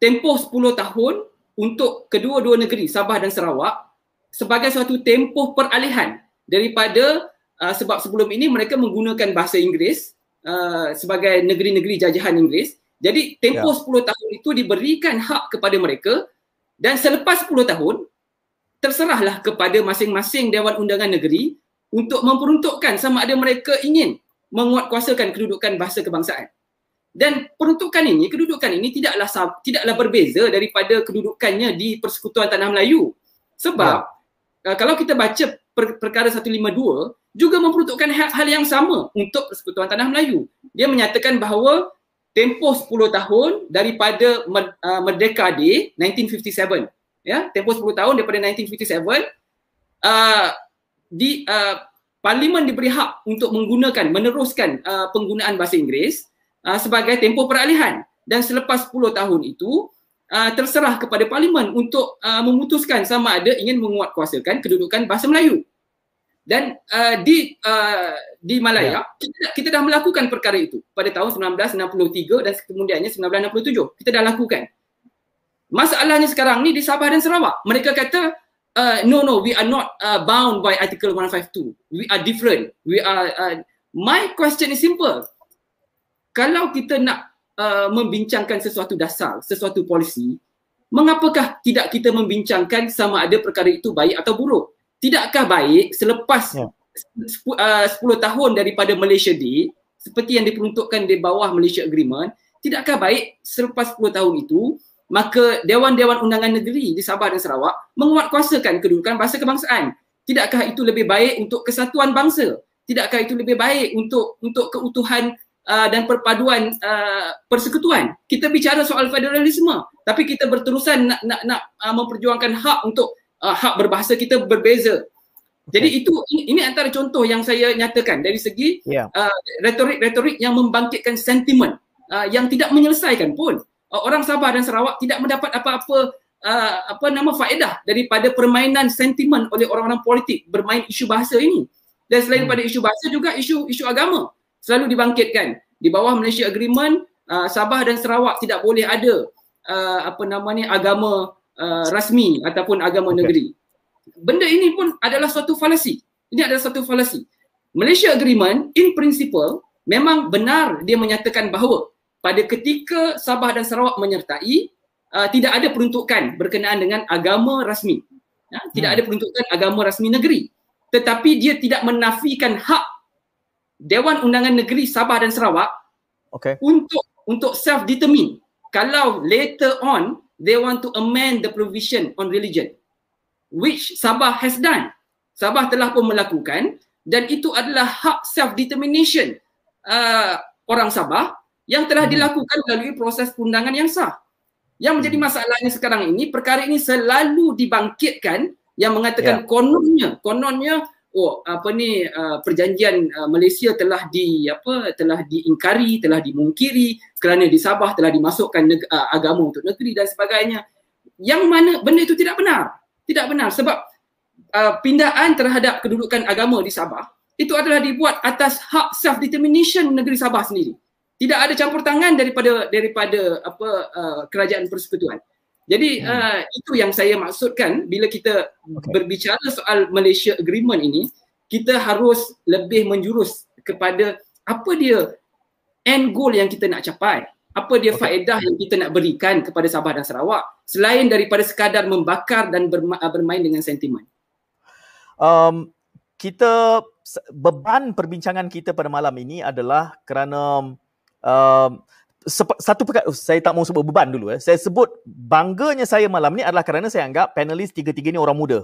tempoh 10 tahun untuk kedua-dua negeri Sabah dan Sarawak sebagai suatu tempoh peralihan daripada uh, sebab sebelum ini mereka menggunakan bahasa Inggeris uh, sebagai negeri-negeri jajahan Inggeris. Jadi tempoh ya. 10 tahun itu diberikan hak kepada mereka dan selepas 10 tahun terserahlah kepada masing-masing Dewan Undangan Negeri untuk memperuntukkan sama ada mereka ingin menguatkuasakan kedudukan bahasa kebangsaan. Dan peruntukan ini, kedudukan ini tidaklah tidaklah berbeza daripada kedudukannya di Persekutuan Tanah Melayu. Sebab ya. uh, kalau kita baca per, perkara 152 juga memperuntukkan hal, hal yang sama untuk Persekutuan Tanah Melayu. Dia menyatakan bahawa tempoh 10 tahun daripada uh, Merdeka Day 1957 ya tempoh 10 tahun daripada 1957 uh, di uh, parlimen diberi hak untuk menggunakan meneruskan uh, penggunaan bahasa Inggeris uh, sebagai tempoh peralihan dan selepas 10 tahun itu uh, terserah kepada parlimen untuk uh, memutuskan sama ada ingin menguatkuasakan kedudukan bahasa Melayu. Dan uh, di uh, di Malaya ya. kita, kita dah melakukan perkara itu pada tahun 1963 dan kemudiannya 1967 kita dah lakukan. Masalahnya sekarang ni di Sabah dan Sarawak mereka kata uh, no no we are not uh, bound by article 152. We are different. We are uh, my question is simple kalau kita nak uh, membincangkan sesuatu dasar, sesuatu polisi, mengapakah tidak kita membincangkan sama ada perkara itu baik atau buruk? Tidakkah baik selepas ya. uh, 10 tahun daripada Malaysia Day, seperti yang diperuntukkan di bawah Malaysia Agreement, tidakkah baik selepas 10 tahun itu, maka Dewan-Dewan Undangan Negeri di Sabah dan Sarawak menguatkuasakan kedudukan bahasa kebangsaan? Tidakkah itu lebih baik untuk kesatuan bangsa? Tidakkah itu lebih baik untuk untuk keutuhan uh, dan perpaduan uh, persekutuan. Kita bicara soal federalisme, tapi kita berterusan nak nak, nak uh, memperjuangkan hak untuk uh, hak berbahasa kita berbeza. Jadi itu ini antara contoh yang saya nyatakan dari segi yeah. uh, retorik-retorik yang membangkitkan sentimen uh, yang tidak menyelesaikan pun uh, orang Sabah dan Sarawak tidak mendapat apa-apa uh, apa nama faedah daripada permainan sentimen oleh orang-orang politik bermain isu bahasa ini. Dan selain hmm. pada isu bahasa juga isu isu agama selalu dibangkitkan. Di bawah Malaysia Agreement uh, Sabah dan Sarawak tidak boleh ada uh, apa nama ni agama uh, rasmi ataupun agama okay. negeri benda ini pun adalah suatu falasi. Ini adalah suatu falasi. Malaysia Agreement in principle memang benar dia menyatakan bahawa pada ketika Sabah dan Sarawak menyertai uh, tidak ada peruntukan berkenaan dengan agama rasmi. Ya, tidak hmm. ada peruntukan agama rasmi negeri. Tetapi dia tidak menafikan hak Dewan Undangan Negeri Sabah dan Sarawak okay. untuk untuk self determine kalau later on they want to amend the provision on religion which Sabah has done. Sabah telah pun melakukan dan itu adalah hak self determination uh, orang Sabah yang telah hmm. dilakukan melalui proses perundangan yang sah. Yang menjadi hmm. masalahnya sekarang ini perkara ini selalu dibangkitkan yang mengatakan yeah. kononnya kononnya oh apa ni uh, perjanjian uh, Malaysia telah di apa telah diingkari telah dimungkiri kerana di Sabah telah dimasukkan neg- uh, agama untuk negeri dan sebagainya yang mana benda itu tidak benar tidak benar sebab uh, pindaan terhadap kedudukan agama di Sabah itu adalah dibuat atas hak self determination negeri Sabah sendiri. Tidak ada campur tangan daripada daripada apa uh, kerajaan persekutuan. Jadi hmm. uh, itu yang saya maksudkan bila kita okay. berbicara soal Malaysia Agreement ini, kita harus lebih menjurus kepada apa dia end goal yang kita nak capai apa dia okay. faedah yang kita nak berikan kepada Sabah dan Sarawak selain daripada sekadar membakar dan berma- uh, bermain dengan sentimen. Um, kita beban perbincangan kita pada malam ini adalah kerana um, satu perkara saya tak mau sebut beban dulu eh. Saya sebut bangganya saya malam ni adalah kerana saya anggap panelis tiga-tiga ni orang muda.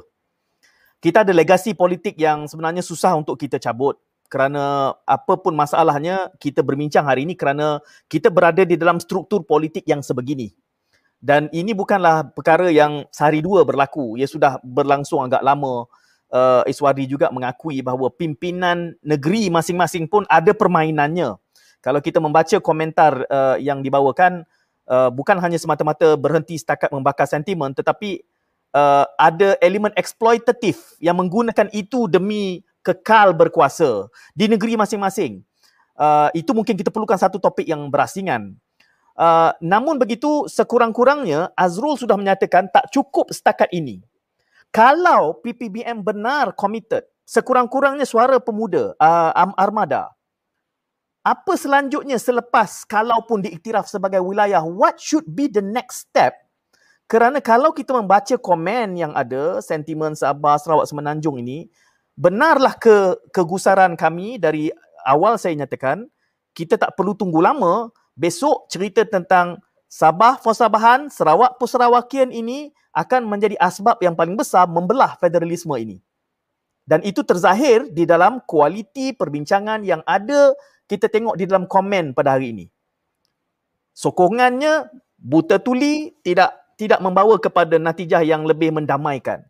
Kita ada legasi politik yang sebenarnya susah untuk kita cabut kerana apa pun masalahnya kita berbincang hari ini kerana kita berada di dalam struktur politik yang sebegini. Dan ini bukanlah perkara yang sehari dua berlaku. Ia sudah berlangsung agak lama. Uh, Iswadi juga mengakui bahawa pimpinan negeri masing-masing pun ada permainannya. Kalau kita membaca komentar uh, yang dibawakan, uh, bukan hanya semata-mata berhenti setakat membakar sentimen tetapi uh, ada elemen eksploitatif yang menggunakan itu demi kekal berkuasa di negeri masing-masing. Uh, itu mungkin kita perlukan satu topik yang berasingan. Uh, namun begitu, sekurang-kurangnya Azrul sudah menyatakan tak cukup setakat ini. Kalau PPBM benar committed, sekurang-kurangnya suara pemuda, uh, armada, apa selanjutnya selepas kalaupun diiktiraf sebagai wilayah, what should be the next step? Kerana kalau kita membaca komen yang ada, sentimen Sabah, Sarawak, Semenanjung ini, benarlah ke kegusaran kami dari awal saya nyatakan kita tak perlu tunggu lama besok cerita tentang Sabah Persabahan Sarawak Perserawakian ini akan menjadi asbab yang paling besar membelah federalisme ini dan itu terzahir di dalam kualiti perbincangan yang ada kita tengok di dalam komen pada hari ini sokongannya buta tuli tidak tidak membawa kepada natijah yang lebih mendamaikan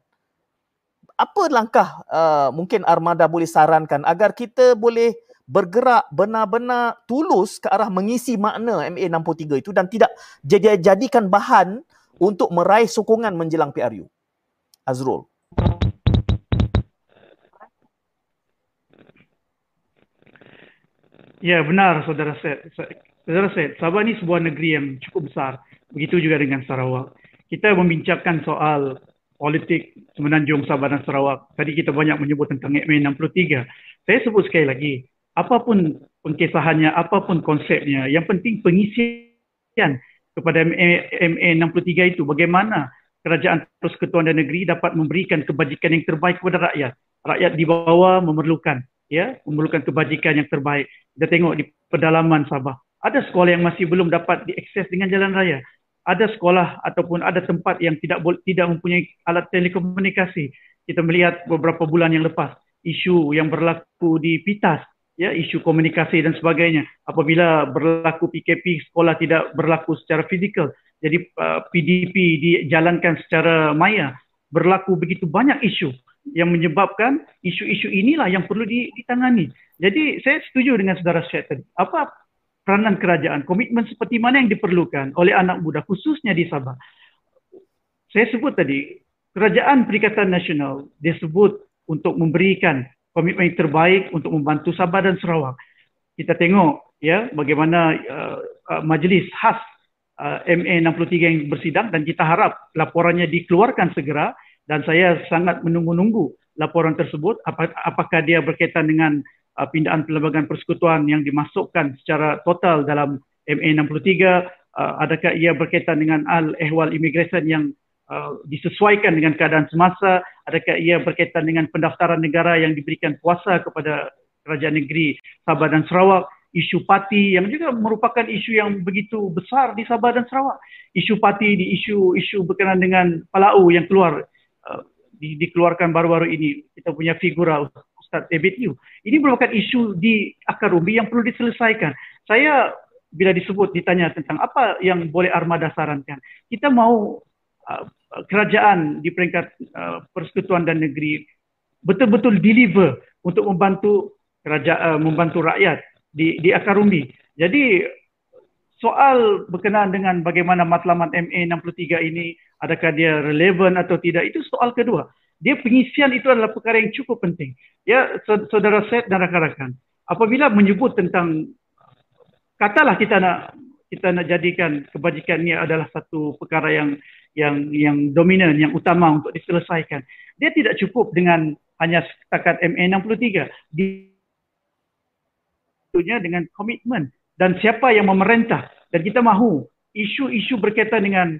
apa langkah uh, mungkin Armada boleh sarankan agar kita boleh bergerak benar-benar tulus ke arah mengisi makna MA63 itu dan tidak jadikan bahan untuk meraih sokongan menjelang PRU. Azrul. Ya benar saudara Syed. Saudara Syed, Sabah ini sebuah negeri yang cukup besar. Begitu juga dengan Sarawak. Kita membincangkan soal politik Semenanjung Sabah dan Sarawak. Tadi kita banyak menyebut tentang MA 63. Saya sebut sekali lagi, apapun pengkisahannya, apapun konsepnya, yang penting pengisian kepada MA 63 itu bagaimana kerajaan persekutuan dan negeri dapat memberikan kebajikan yang terbaik kepada rakyat. Rakyat di bawah memerlukan ya, memerlukan kebajikan yang terbaik. Kita tengok di pedalaman Sabah. Ada sekolah yang masih belum dapat diakses dengan jalan raya ada sekolah ataupun ada tempat yang tidak tidak mempunyai alat telekomunikasi. Kita melihat beberapa bulan yang lepas isu yang berlaku di Pitas, ya isu komunikasi dan sebagainya. Apabila berlaku PKP, sekolah tidak berlaku secara fizikal. Jadi uh, PDP dijalankan secara maya. berlaku begitu banyak isu yang menyebabkan isu-isu inilah yang perlu ditangani. Jadi saya setuju dengan saudara Syed tadi. Apa peranan kerajaan, komitmen seperti mana yang diperlukan oleh anak muda khususnya di Sabah. Saya sebut tadi, kerajaan Perikatan Nasional disebut untuk memberikan komitmen yang terbaik untuk membantu Sabah dan Sarawak. Kita tengok ya bagaimana uh, uh, majlis khas uh, MA 63 yang bersidang dan kita harap laporannya dikeluarkan segera dan saya sangat menunggu-nunggu laporan tersebut. Apakah dia berkaitan dengan uh, pindaan perlembagaan persekutuan yang dimasukkan secara total dalam MA 63 uh, adakah ia berkaitan dengan al ehwal immigration yang uh, disesuaikan dengan keadaan semasa? Adakah ia berkaitan dengan pendaftaran negara yang diberikan kuasa kepada kerajaan negeri Sabah dan Sarawak? Isu parti yang juga merupakan isu yang begitu besar di Sabah dan Sarawak. Isu parti di isu-isu berkenaan dengan Palau yang keluar uh, di, dikeluarkan baru-baru ini. Kita punya figura Ustaz David Yu. Ini merupakan isu di akar umbi yang perlu diselesaikan. Saya bila disebut ditanya tentang apa yang boleh armada sarankan. Kita mau uh, kerajaan di peringkat uh, persekutuan dan negeri betul-betul deliver untuk membantu kerajaan uh, membantu rakyat di di akar umbi. Jadi soal berkenaan dengan bagaimana matlamat MA 63 ini adakah dia relevan atau tidak itu soal kedua. Dia pengisian itu adalah perkara yang cukup penting. Ya saudara Syed dan rakan-rakan, apabila menyebut tentang katalah kita nak kita nak jadikan kebajikan ini adalah satu perkara yang yang yang dominan, yang utama untuk diselesaikan. Dia tidak cukup dengan hanya setakat MA 63. Dia dengan komitmen dan siapa yang memerintah dan kita mahu isu-isu berkaitan dengan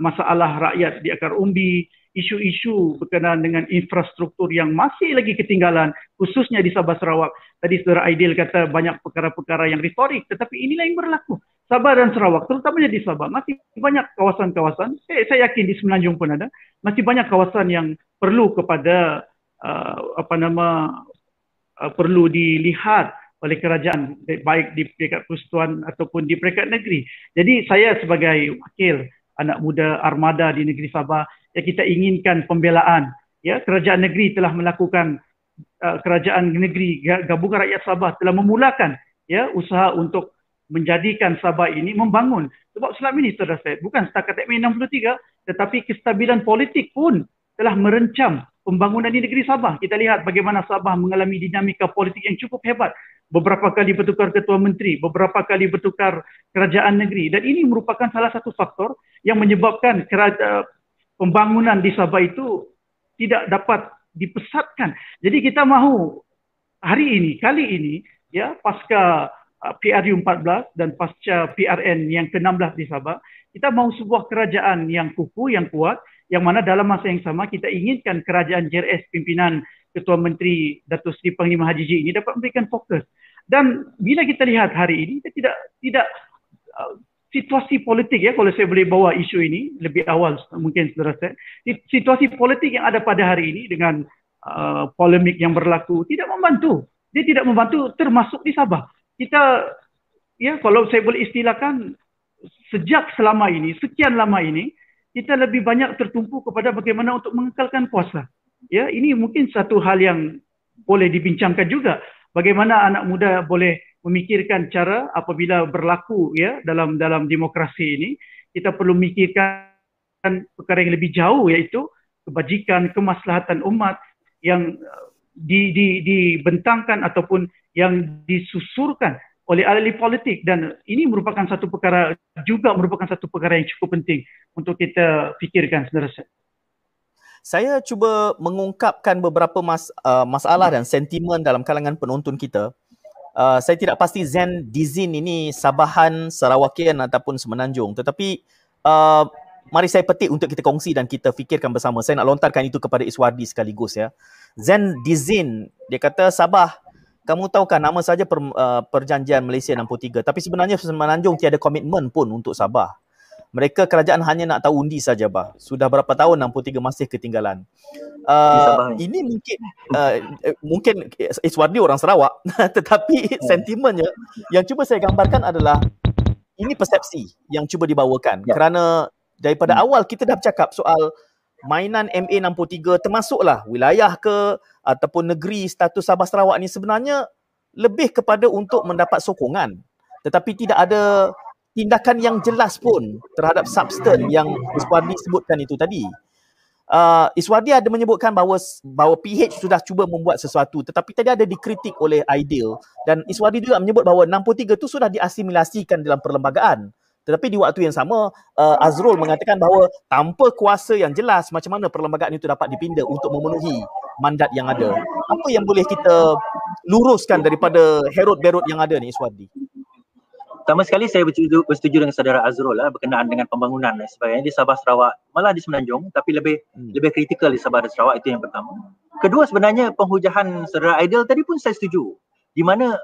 masalah rakyat di akar umbi, isu-isu berkenaan dengan infrastruktur yang masih lagi ketinggalan khususnya di Sabah Sarawak. Tadi saudara Aidil kata banyak perkara-perkara yang retorik tetapi inilah yang berlaku. Sabah dan Sarawak terutamanya di Sabah masih banyak kawasan-kawasan, eh, saya yakin di Semenanjung pun ada, masih banyak kawasan yang perlu kepada uh, apa nama uh, perlu dilihat oleh kerajaan baik di peringkat persekutuan ataupun di peringkat negeri. Jadi saya sebagai wakil anak muda armada di negeri Sabah ya kita inginkan pembelaan. Ya kerajaan negeri telah melakukan uh, kerajaan negeri gabungan rakyat Sabah telah memulakan ya usaha untuk menjadikan Sabah ini membangun. Sebab selama ini saudara saya bukan setakat MA 63 tetapi kestabilan politik pun telah merencam pembangunan di negeri Sabah. Kita lihat bagaimana Sabah mengalami dinamika politik yang cukup hebat beberapa kali bertukar ketua menteri, beberapa kali bertukar kerajaan negeri dan ini merupakan salah satu faktor yang menyebabkan kerajaan pembangunan di Sabah itu tidak dapat dipesatkan. Jadi kita mahu hari ini, kali ini ya pasca uh, PRU 14 dan pasca PRN yang ke-16 di Sabah, kita mahu sebuah kerajaan yang kukuh, yang kuat, yang mana dalam masa yang sama kita inginkan kerajaan JRS pimpinan Ketua Menteri Datuk Seri Panglima Haji J ini dapat memberikan fokus. Dan bila kita lihat hari ini, kita tidak tidak uh, situasi politik ya kalau saya boleh bawa isu ini lebih awal mungkin saudara saya situasi politik yang ada pada hari ini dengan uh, polemik yang berlaku tidak membantu. Dia tidak membantu termasuk di Sabah. Kita ya kalau saya boleh istilahkan sejak selama ini sekian lama ini kita lebih banyak tertumpu kepada bagaimana untuk mengekalkan kuasa ya ini mungkin satu hal yang boleh dibincangkan juga. Bagaimana anak muda boleh memikirkan cara apabila berlaku ya dalam dalam demokrasi ini. Kita perlu memikirkan perkara yang lebih jauh iaitu kebajikan kemaslahatan umat yang uh, di, di, dibentangkan ataupun yang disusurkan oleh ahli politik. Dan ini merupakan satu perkara juga merupakan satu perkara yang cukup penting untuk kita fikirkan sebenarnya saya cuba mengungkapkan beberapa mas, uh, masalah dan sentimen dalam kalangan penonton kita. Uh, saya tidak pasti Zen Dizin ini Sabahan, Sarawakian ataupun Semenanjung. Tetapi uh, mari saya petik untuk kita kongsi dan kita fikirkan bersama. Saya nak lontarkan itu kepada Iswardi sekaligus ya. Zen Dizin, dia kata Sabah, kamu tahu kan nama saja per, uh, perjanjian Malaysia 63. Tapi sebenarnya Semenanjung tiada komitmen pun untuk Sabah mereka kerajaan hanya nak tahu undi saja bah. Sudah berapa tahun 63 masih ketinggalan. Uh, ini mungkin uh, mungkin Iswardi orang Sarawak tetapi hmm. sentimennya yang cuba saya gambarkan adalah ini persepsi yang cuba dibawakan ya. kerana daripada hmm. awal kita dah bercakap soal mainan MA63 termasuklah wilayah ke ataupun negeri status Sabah Sarawak ni sebenarnya lebih kepada untuk mendapat sokongan tetapi tidak ada tindakan yang jelas pun terhadap substan yang Iswadi sebutkan itu tadi. Uh, Iswadi ada menyebutkan bahawa bahawa PH sudah cuba membuat sesuatu tetapi tadi ada dikritik oleh Ideal dan Iswadi juga menyebut bahawa 63 itu sudah diasimilasikan dalam perlembagaan. Tetapi di waktu yang sama, uh, Azrul mengatakan bahawa tanpa kuasa yang jelas macam mana perlembagaan itu dapat dipindah untuk memenuhi mandat yang ada. Apa yang boleh kita luruskan daripada herod-berod yang ada ni Iswadi? Pertama sekali saya bersetuju, bersetuju dengan saudara Azrul lah berkenaan dengan pembangunan dan sebagainya di Sabah Sarawak malah di Semenanjung tapi lebih hmm. lebih kritikal di Sabah dan Sarawak itu yang pertama. Kedua sebenarnya penghujahan saudara Aidil tadi pun saya setuju di mana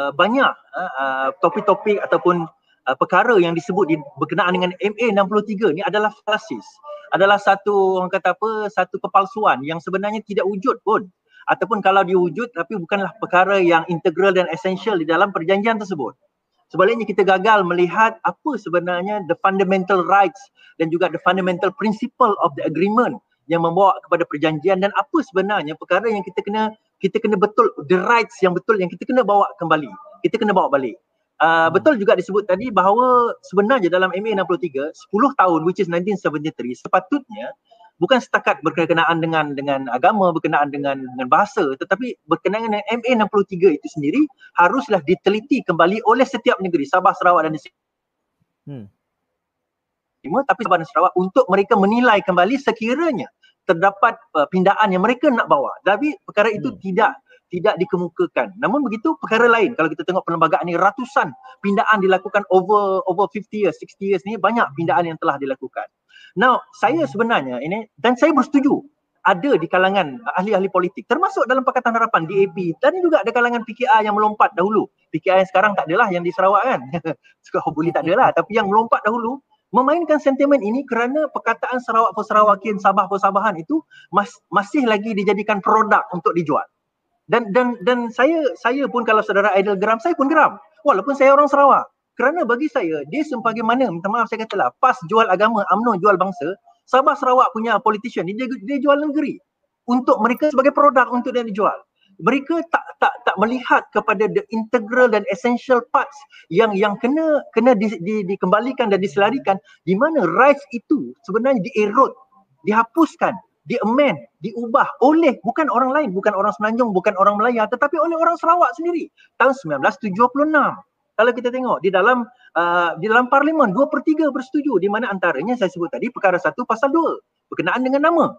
uh, banyak uh, uh, topik-topik ataupun uh, perkara yang disebut di, berkenaan dengan MA63 ni adalah falasis. Adalah satu orang kata apa satu kepalsuan yang sebenarnya tidak wujud pun ataupun kalau diwujud tapi bukanlah perkara yang integral dan esensial di dalam perjanjian tersebut. Sebaliknya kita gagal melihat apa sebenarnya the fundamental rights dan juga the fundamental principle of the agreement yang membawa kepada perjanjian dan apa sebenarnya perkara yang kita kena kita kena betul the rights yang betul yang kita kena bawa kembali. Kita kena bawa balik. Uh, betul juga disebut tadi bahawa sebenarnya dalam MA 63 10 tahun which is 1973 sepatutnya bukan setakat berkenaan dengan dengan agama, berkenaan dengan dengan bahasa tetapi berkenaan dengan MA63 itu sendiri haruslah diteliti kembali oleh setiap negeri Sabah, Sarawak dan Nesir. Hmm. Tapi Sabah dan Sarawak untuk mereka menilai kembali sekiranya terdapat uh, pindaan yang mereka nak bawa. Tapi perkara itu hmm. tidak tidak dikemukakan. Namun begitu perkara lain kalau kita tengok perlembagaan ini ratusan pindaan dilakukan over over 50 years, 60 years ni banyak pindaan yang telah dilakukan. Now, saya sebenarnya ini dan saya bersetuju ada di kalangan ahli-ahli politik termasuk dalam Pakatan Harapan DAP dan juga ada kalangan PKR yang melompat dahulu. PKR yang sekarang tak adalah yang di Sarawak kan. Suka boleh tak adalah tapi yang melompat dahulu memainkan sentimen ini kerana perkataan Sarawak Persarawakian Sabah Persabahan itu mas, masih lagi dijadikan produk untuk dijual. Dan dan dan saya saya pun kalau saudara Idol geram saya pun geram walaupun saya orang Sarawak kerana bagi saya dia sebagaimana minta maaf saya katalah pas jual agama UMNO jual bangsa Sabah Sarawak punya politician dia, dia jual negeri untuk mereka sebagai produk untuk dia dijual mereka tak tak tak melihat kepada the integral dan essential parts yang yang kena kena di, di, dikembalikan dan diselarikan di mana rights itu sebenarnya dierode dihapuskan diamend diubah oleh bukan orang lain bukan orang Semenanjung bukan orang Melayu tetapi oleh orang Sarawak sendiri. Tahun 1976 kalau kita tengok di dalam uh, di dalam parlimen 2 per 3 bersetuju di mana antaranya saya sebut tadi perkara satu pasal 2 berkenaan dengan nama.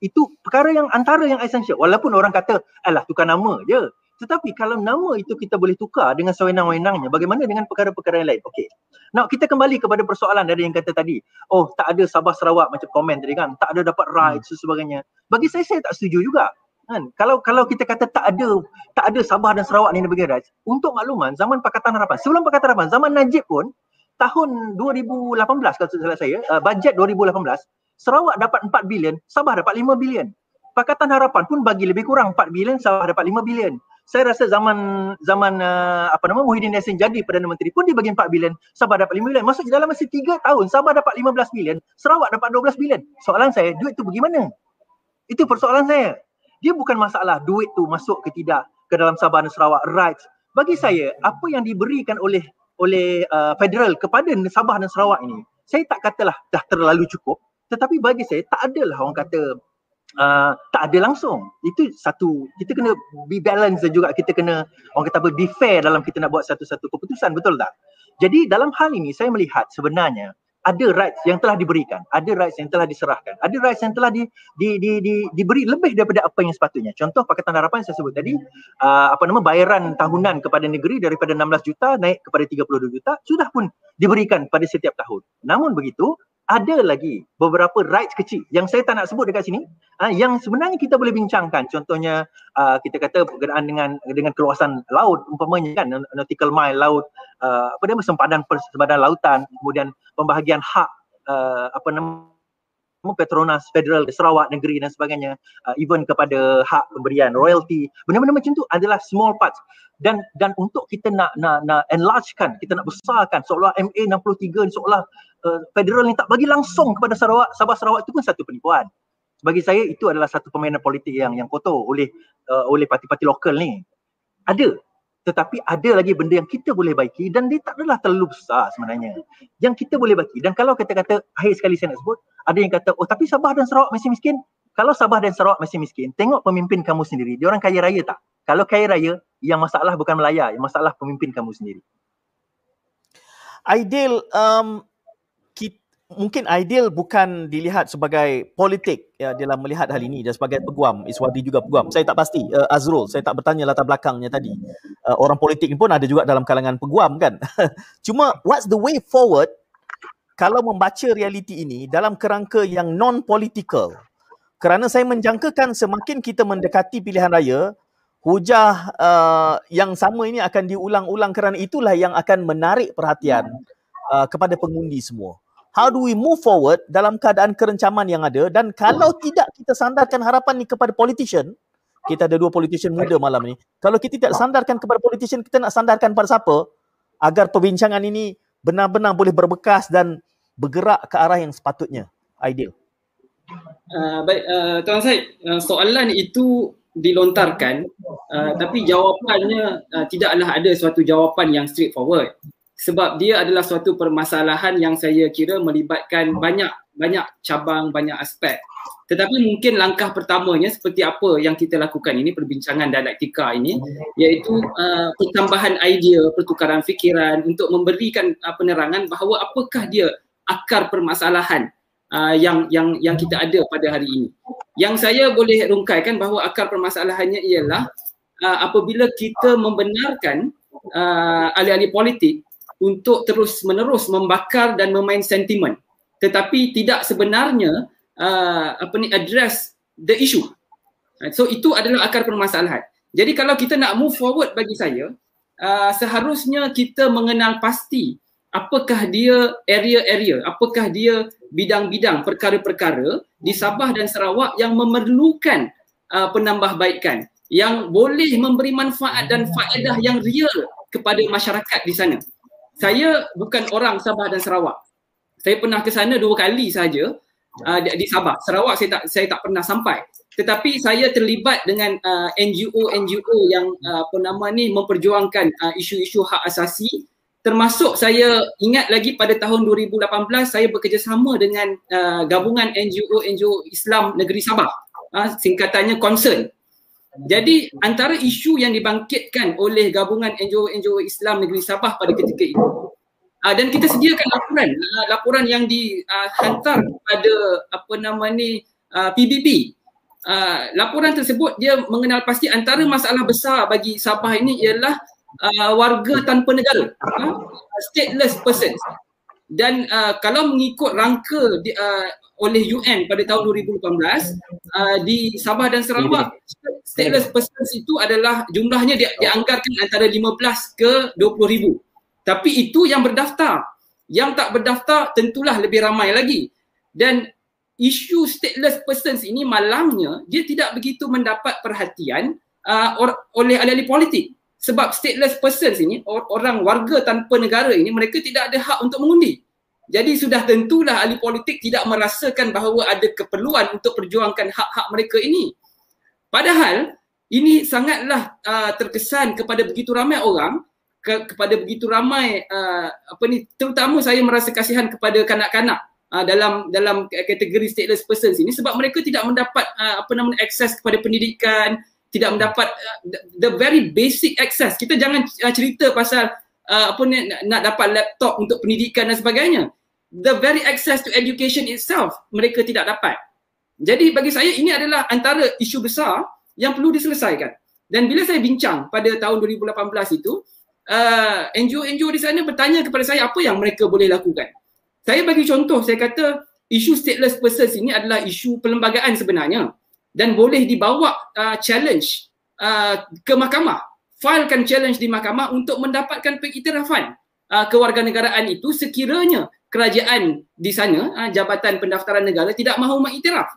Itu perkara yang antara yang esensial walaupun orang kata alah tukar nama je. Tetapi kalau nama itu kita boleh tukar dengan sewenang-wenangnya bagaimana dengan perkara-perkara yang lain? Okey. Now kita kembali kepada persoalan dari yang kata tadi. Oh tak ada Sabah Sarawak macam komen tadi kan. Tak ada dapat rights dan sebagainya. Bagi saya saya tak setuju juga kan? Kalau kalau kita kata tak ada tak ada Sabah dan Sarawak ni negeri raj untuk makluman zaman Pakatan Harapan sebelum Pakatan Harapan zaman Najib pun tahun 2018 kalau salah saya uh, bajet 2018 Sarawak dapat 4 bilion Sabah dapat 5 bilion. Pakatan Harapan pun bagi lebih kurang 4 bilion Sabah dapat 5 bilion. Saya rasa zaman zaman uh, apa nama Muhyiddin Yassin jadi Perdana Menteri pun dia bagi 4 bilion Sabah dapat 5 bilion. Maksudnya dalam masa 3 tahun Sabah dapat 15 bilion Sarawak dapat 12 bilion. Soalan saya duit tu bagaimana itu persoalan saya dia bukan masalah duit tu masuk ke tidak ke dalam Sabah dan Sarawak rights. Bagi saya apa yang diberikan oleh oleh uh, federal kepada Sabah dan Sarawak ini, saya tak katalah dah terlalu cukup, tetapi bagi saya tak adalah orang kata uh, tak ada langsung. Itu satu kita kena be balance juga kita kena orang kata apa be fair dalam kita nak buat satu-satu keputusan, betul tak? Jadi dalam hal ini saya melihat sebenarnya ada rights yang telah diberikan, ada rights yang telah diserahkan, ada rights yang telah di, di, di, di, diberi lebih daripada apa yang sepatutnya. Contoh Pakatan Harapan saya sebut tadi, uh, apa nama bayaran tahunan kepada negeri daripada 16 juta naik kepada 32 juta sudah pun diberikan pada setiap tahun. Namun begitu, ada lagi beberapa rights kecil yang saya tak nak sebut dekat sini. Uh, yang sebenarnya kita boleh bincangkan. Contohnya uh, kita kata berkenaan dengan dengan keluasan laut. Umpamanya kan nautical mile laut uh, apa nama sempadan sempadan lautan. Kemudian pembahagian hak uh, apa nama Petronas Federal Sarawak Negeri dan sebagainya uh, even kepada hak pemberian royalty benda-benda macam tu adalah small parts. Dan dan untuk kita nak nak nak enlargekan kita nak besarkan seolah MA63 ni seolah uh, federal ni tak bagi langsung kepada Sarawak Sabah Sarawak itu pun satu penipuan. Bagi saya itu adalah satu permainan politik yang yang kotor oleh uh, oleh parti-parti lokal ni. Ada tetapi ada lagi benda yang kita boleh baiki dan dia tak adalah terlalu besar sebenarnya. Yang kita boleh baiki dan kalau kata-kata akhir sekali saya nak sebut, ada yang kata oh tapi Sabah dan Sarawak masih miskin. Kalau Sabah dan Sarawak masih miskin, tengok pemimpin kamu sendiri. Dia orang kaya raya tak? Kalau kaya raya, yang masalah bukan Melaya, yang masalah pemimpin kamu sendiri. Ideal um, mungkin ideal bukan dilihat sebagai politik ya dalam melihat hal ini dan sebagai peguam Iswadi juga peguam. Saya tak pasti uh, Azrul saya tak bertanya latar belakangnya tadi. Uh, orang politik pun ada juga dalam kalangan peguam kan? Cuma what's the way forward? Kalau membaca realiti ini dalam kerangka yang non political kerana saya menjangkakan semakin kita mendekati pilihan raya hujah uh, yang sama ini akan diulang-ulang kerana itulah yang akan menarik perhatian uh, kepada pengundi semua how do we move forward dalam keadaan kerencaman yang ada? Dan kalau tidak kita sandarkan harapan ni kepada politician kita ada dua politician muda malam ni. Kalau kita tidak sandarkan kepada politician kita nak sandarkan pada siapa? Agar perbincangan ini benar-benar boleh berbekas dan bergerak ke arah yang sepatutnya. Ideal. Uh, baik. Uh, tuan Said uh, soalan itu dilontarkan uh, tapi jawapannya uh, tidaklah ada suatu jawapan yang straightforward sebab dia adalah suatu permasalahan yang saya kira melibatkan banyak banyak cabang banyak aspek. Tetapi mungkin langkah pertamanya seperti apa yang kita lakukan ini perbincangan dialektika ini iaitu uh, pertambahan idea pertukaran fikiran untuk memberikan uh, penerangan bahawa apakah dia akar permasalahan uh, yang yang yang kita ada pada hari ini. Yang saya boleh rungkaikan bahawa akar permasalahannya ialah uh, apabila kita membenarkan uh, ahli-ahli politik untuk terus menerus membakar dan memain sentimen tetapi tidak sebenarnya uh, apa ni address the issue. So itu adalah akar permasalahan. Jadi kalau kita nak move forward bagi saya uh, seharusnya kita mengenal pasti apakah dia area-area apakah dia bidang-bidang perkara-perkara di Sabah dan Sarawak yang memerlukan uh, penambahbaikan yang boleh memberi manfaat dan faedah yang real kepada masyarakat di sana saya bukan orang Sabah dan Sarawak. Saya pernah ke sana dua kali saja uh, di, Sabah. Sarawak saya tak saya tak pernah sampai. Tetapi saya terlibat dengan uh, NGO-NGO yang uh, apa nama ni memperjuangkan uh, isu-isu hak asasi termasuk saya ingat lagi pada tahun 2018 saya bekerjasama dengan uh, gabungan NGO-NGO Islam Negeri Sabah. Uh, singkatannya Concern. Jadi antara isu yang dibangkitkan oleh gabungan NGO-NGO Islam Negeri Sabah pada ketika itu uh, dan kita sediakan laporan uh, laporan yang dihantar kepada apa nama ni uh, PBB. Uh, laporan tersebut dia mengenal pasti antara masalah besar bagi Sabah ini ialah uh, warga tanpa negara, uh, stateless persons. Dan uh, kalau mengikut rangka di, uh, oleh UN pada tahun 2018 uh, di Sabah dan Sarawak stateless persons itu adalah jumlahnya dia, dianggarkan antara 15 ke 20 ribu. Tapi itu yang berdaftar. Yang tak berdaftar tentulah lebih ramai lagi. Dan isu stateless persons ini malangnya dia tidak begitu mendapat perhatian uh, or, oleh ahli-ahli politik sebab stateless persons ini orang warga tanpa negara ini mereka tidak ada hak untuk mengundi jadi sudah tentulah ahli politik tidak merasakan bahawa ada keperluan untuk perjuangkan hak-hak mereka ini. Padahal ini sangatlah uh, terkesan kepada begitu ramai orang ke, kepada begitu ramai uh, apa ni terutama saya merasa kasihan kepada kanak-kanak uh, dalam dalam kategori stateless persons ini sebab mereka tidak mendapat uh, apa namanya akses kepada pendidikan tidak mendapat uh, the very basic access kita jangan uh, cerita pasal uh, apa ni nak, nak dapat laptop untuk pendidikan dan sebagainya the very access to education itself mereka tidak dapat. Jadi bagi saya ini adalah antara isu besar yang perlu diselesaikan. Dan bila saya bincang pada tahun 2018 itu, uh, NGO-NGO di sana bertanya kepada saya apa yang mereka boleh lakukan. Saya bagi contoh, saya kata isu stateless persons ini adalah isu perlembagaan sebenarnya dan boleh dibawa uh, challenge uh, ke mahkamah. Filekan challenge di mahkamah untuk mendapatkan pengiktirafan uh, kewarganegaraan itu sekiranya kerajaan di sana uh, jabatan pendaftaran negara tidak mahu mengiktiraf.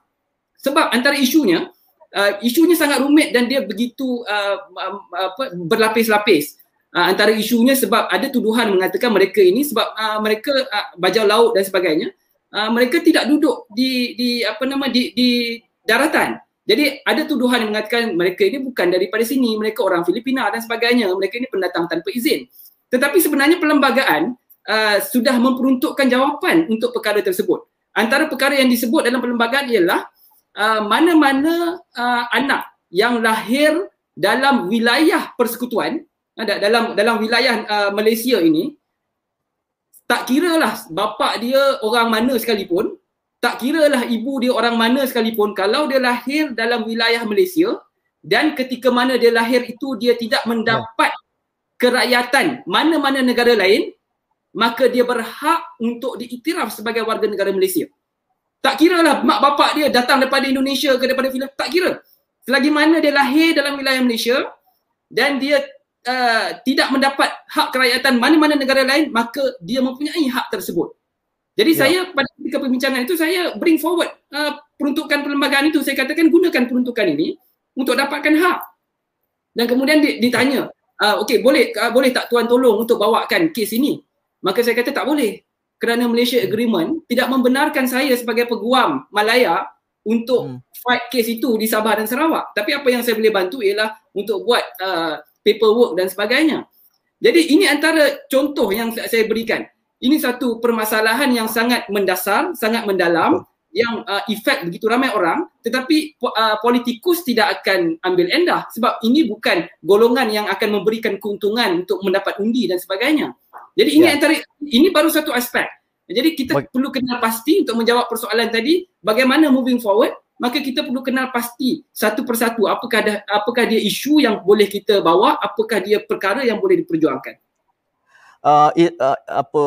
Sebab antara isunya uh, isunya sangat rumit dan dia begitu uh, apa berlapis-lapis. Uh, antara isunya sebab ada tuduhan mengatakan mereka ini sebab uh, mereka uh, bajau laut dan sebagainya. Uh, mereka tidak duduk di di apa nama di di daratan. Jadi ada tuduhan yang mengatakan mereka ini bukan daripada sini, mereka orang Filipina dan sebagainya, mereka ini pendatang tanpa izin. Tetapi sebenarnya perlembagaan uh, sudah memperuntukkan jawapan untuk perkara tersebut. Antara perkara yang disebut dalam perlembagaan ialah uh, mana-mana uh, anak yang lahir dalam wilayah persekutuan, uh, dalam dalam wilayah uh, Malaysia ini, tak kiralah bapa dia orang mana sekalipun, tak kira lah ibu dia orang mana sekalipun kalau dia lahir dalam wilayah Malaysia dan ketika mana dia lahir itu dia tidak mendapat kerakyatan mana-mana negara lain maka dia berhak untuk diiktiraf sebagai warga negara Malaysia. Tak kira lah mak bapak dia datang daripada Indonesia ke daripada Filipina, tak kira. Selagi mana dia lahir dalam wilayah Malaysia dan dia uh, tidak mendapat hak kerakyatan mana-mana negara lain, maka dia mempunyai hak tersebut. Jadi ya. saya pada ketika perbincangan itu saya bring forward uh, peruntukan perlembagaan itu saya katakan gunakan peruntukan ini untuk dapatkan hak. Dan kemudian ditanya, uh, okey boleh uh, boleh tak tuan tolong untuk bawakan kes ini? Maka saya kata tak boleh. Kerana Malaysia Agreement tidak membenarkan saya sebagai peguam Malaya untuk hmm. fight kes itu di Sabah dan Sarawak. Tapi apa yang saya boleh bantu ialah untuk buat uh, paperwork dan sebagainya. Jadi ini antara contoh yang saya berikan ini satu permasalahan yang sangat mendasar, sangat mendalam yang uh, efek begitu ramai orang tetapi uh, politikus tidak akan ambil endah sebab ini bukan golongan yang akan memberikan keuntungan untuk mendapat undi dan sebagainya. Jadi ini yeah. antara ini baru satu aspek. Jadi kita Baik. perlu kenal pasti untuk menjawab persoalan tadi bagaimana moving forward maka kita perlu kenal pasti satu persatu apakah dah, apakah dia isu yang boleh kita bawa apakah dia perkara yang boleh diperjuangkan uh, uh, apa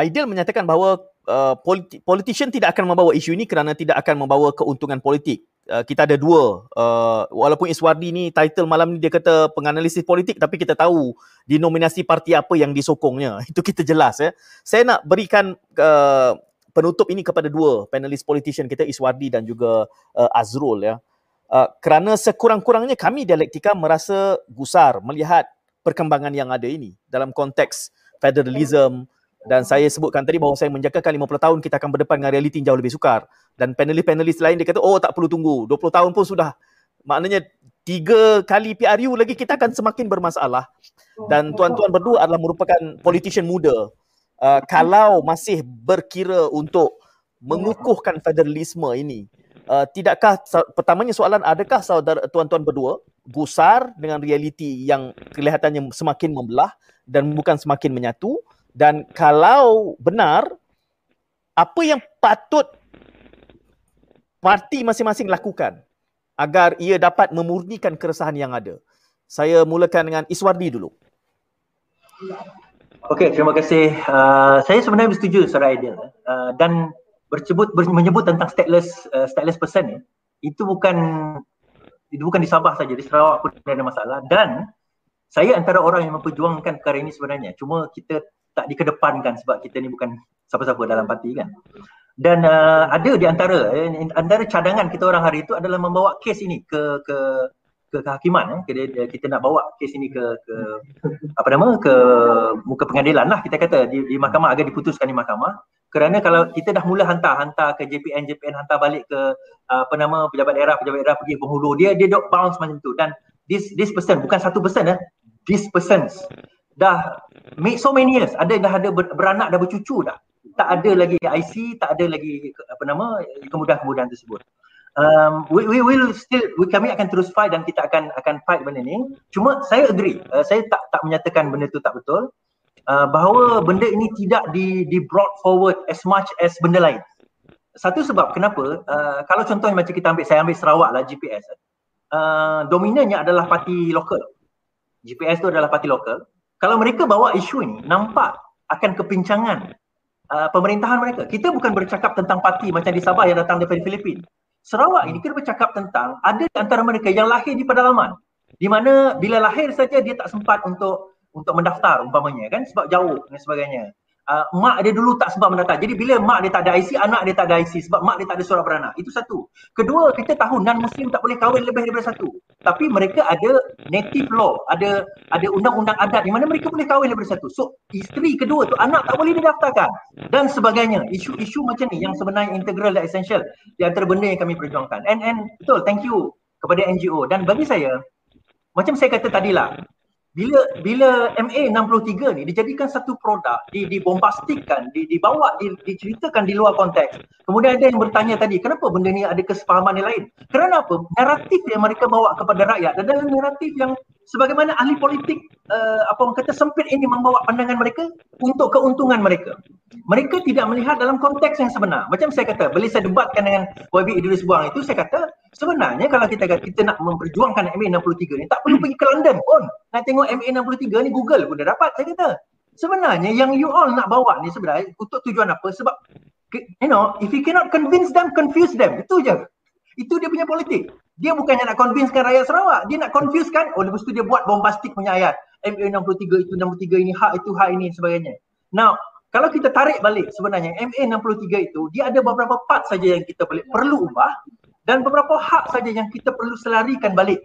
ideal menyatakan bahawa uh, politi- politician tidak akan membawa isu ini kerana tidak akan membawa keuntungan politik. Uh, kita ada dua. Uh, walaupun Iswardi ni title malam ni dia kata penganalisis politik tapi kita tahu denominasi parti apa yang disokongnya. Itu kita jelas ya. Saya nak berikan uh, penutup ini kepada dua panelis politician kita Iswardi dan juga uh, Azrul ya. Uh, kerana sekurang-kurangnya kami dialektika merasa gusar melihat perkembangan yang ada ini dalam konteks federalism. Dan saya sebutkan tadi bahawa saya menjangkakan 50 tahun kita akan berdepan dengan realiti yang jauh lebih sukar. Dan panelis-panelis lain dia kata oh tak perlu tunggu. 20 tahun pun sudah. Maknanya tiga kali PRU lagi kita akan semakin bermasalah. Dan tuan-tuan berdua adalah merupakan politician muda. Uh, kalau masih berkira untuk mengukuhkan federalisme ini uh, tidakkah pertamanya soalan adakah saudara tuan-tuan berdua gusar dengan realiti yang kelihatannya semakin membelah dan bukan semakin menyatu. Dan kalau benar apa yang patut parti masing-masing lakukan agar ia dapat memurnikan keresahan yang ada? Saya mulakan dengan Iswardi dulu. Okey, terima kasih. Uh, saya sebenarnya bersetuju secara ideal uh, dan bersebut ber, menyebut tentang stateless uh, stateless person ni itu bukan itu bukan di Sabah saja di Sarawak pun ada masalah. Dan saya antara orang yang memperjuangkan perkara ini sebenarnya. Cuma kita tak dikedepankan sebab kita ni bukan siapa-siapa dalam parti kan. Dan uh, ada di antara eh, antara cadangan kita orang hari itu adalah membawa kes ini ke ke ke kehakiman eh. kita nak bawa kes ini ke ke apa nama ke muka pengadilan lah kita kata. Di, di mahkamah agar diputuskan di mahkamah kerana kalau kita dah mula hantar hantar ke JPN JPN hantar balik ke uh, apa nama pejabat daerah pejabat daerah pergi penghulu dia dia dok bounce macam tu. Dan this this person bukan satu person eh these persons dah make so many years. Ada dah ada beranak dah bercucu dah. Tak ada lagi IC tak ada lagi apa nama kemudahan-kemudahan tersebut. Um, we, we will still we, kami akan terus fight dan kita akan akan fight benda ni. Cuma saya agree uh, saya tak tak menyatakan benda tu tak betul uh, bahawa benda ini tidak di di brought forward as much as benda lain satu sebab kenapa uh, kalau contohnya macam kita ambil saya ambil Sarawak lah GPS uh, dominannya adalah parti lokal GPS tu adalah parti lokal. Kalau mereka bawa isu ini, nampak akan kepincangan uh, pemerintahan mereka. Kita bukan bercakap tentang parti macam di Sabah yang datang dari Filipin. Sarawak ini kita bercakap tentang ada di antara mereka yang lahir di pedalaman. Di mana bila lahir saja dia tak sempat untuk untuk mendaftar umpamanya kan sebab jauh dan sebagainya. uh, mak dia dulu tak sempat mendaftar. Jadi bila mak dia tak ada IC, anak dia tak ada IC sebab mak dia tak ada surat beranak. Itu satu. Kedua, kita tahu non-Muslim tak boleh kahwin lebih daripada satu. Tapi mereka ada native law, ada ada undang-undang adat di mana mereka boleh kahwin daripada satu. So, isteri kedua tu anak tak boleh didaftarkan dan sebagainya. Isu-isu macam ni yang sebenarnya integral dan essential di antara benda yang kami perjuangkan. And and betul, thank you kepada NGO. Dan bagi saya, macam saya kata tadilah, bila bila MA 63 ni dijadikan satu produk di dibombastikkan di dibawa di, diceritakan di luar konteks. Kemudian ada yang bertanya tadi kenapa benda ni ada kesepahaman yang lain? Kerana apa? Naratif yang mereka bawa kepada rakyat adalah naratif yang sebagaimana ahli politik uh, apa orang kata sempit ini membawa pandangan mereka untuk keuntungan mereka. Mereka tidak melihat dalam konteks yang sebenar. Macam saya kata bila saya debatkan dengan YB Idris Buang itu saya kata sebenarnya kalau kita kita nak memperjuangkan MA63 ni tak perlu pergi ke London pun. Nak tengok MA63 ni Google pun dah dapat saya kata. Sebenarnya yang you all nak bawa ni sebenarnya untuk tujuan apa? Sebab you know if you cannot convince them confuse them. Itu je. Itu dia punya politik. Dia bukannya nak convincekan rakyat Sarawak. Dia nak confuse kan oh lepas tu dia buat bombastik punya ayat. MA63 itu 63 ini hak itu hak ini sebagainya. Now kalau kita tarik balik sebenarnya MA63 itu dia ada beberapa part saja yang kita perlu ubah dan beberapa hak saja yang kita perlu selarikan balik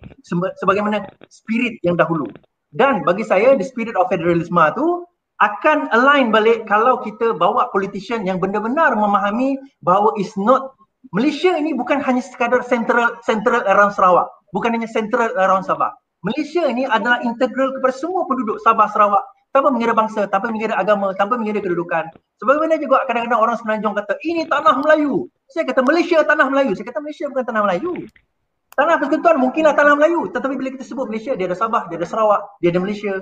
sebagaimana spirit yang dahulu. Dan bagi saya the spirit of federalism tu akan align balik kalau kita bawa politician yang benar-benar memahami bahawa is not Malaysia ini bukan hanya sekadar central central around Sarawak, bukan hanya central around Sabah. Malaysia ini adalah integral kepada semua penduduk Sabah Sarawak tanpa mengira bangsa, tanpa mengira agama, tanpa mengira kedudukan. Sebagaimana juga kadang-kadang orang semenanjung kata ini tanah Melayu. Saya kata Malaysia tanah Melayu. Saya kata Malaysia bukan tanah Melayu. Tanah persekutuan mungkinlah tanah Melayu. Tetapi bila kita sebut Malaysia, dia ada Sabah, dia ada Sarawak, dia ada Malaysia.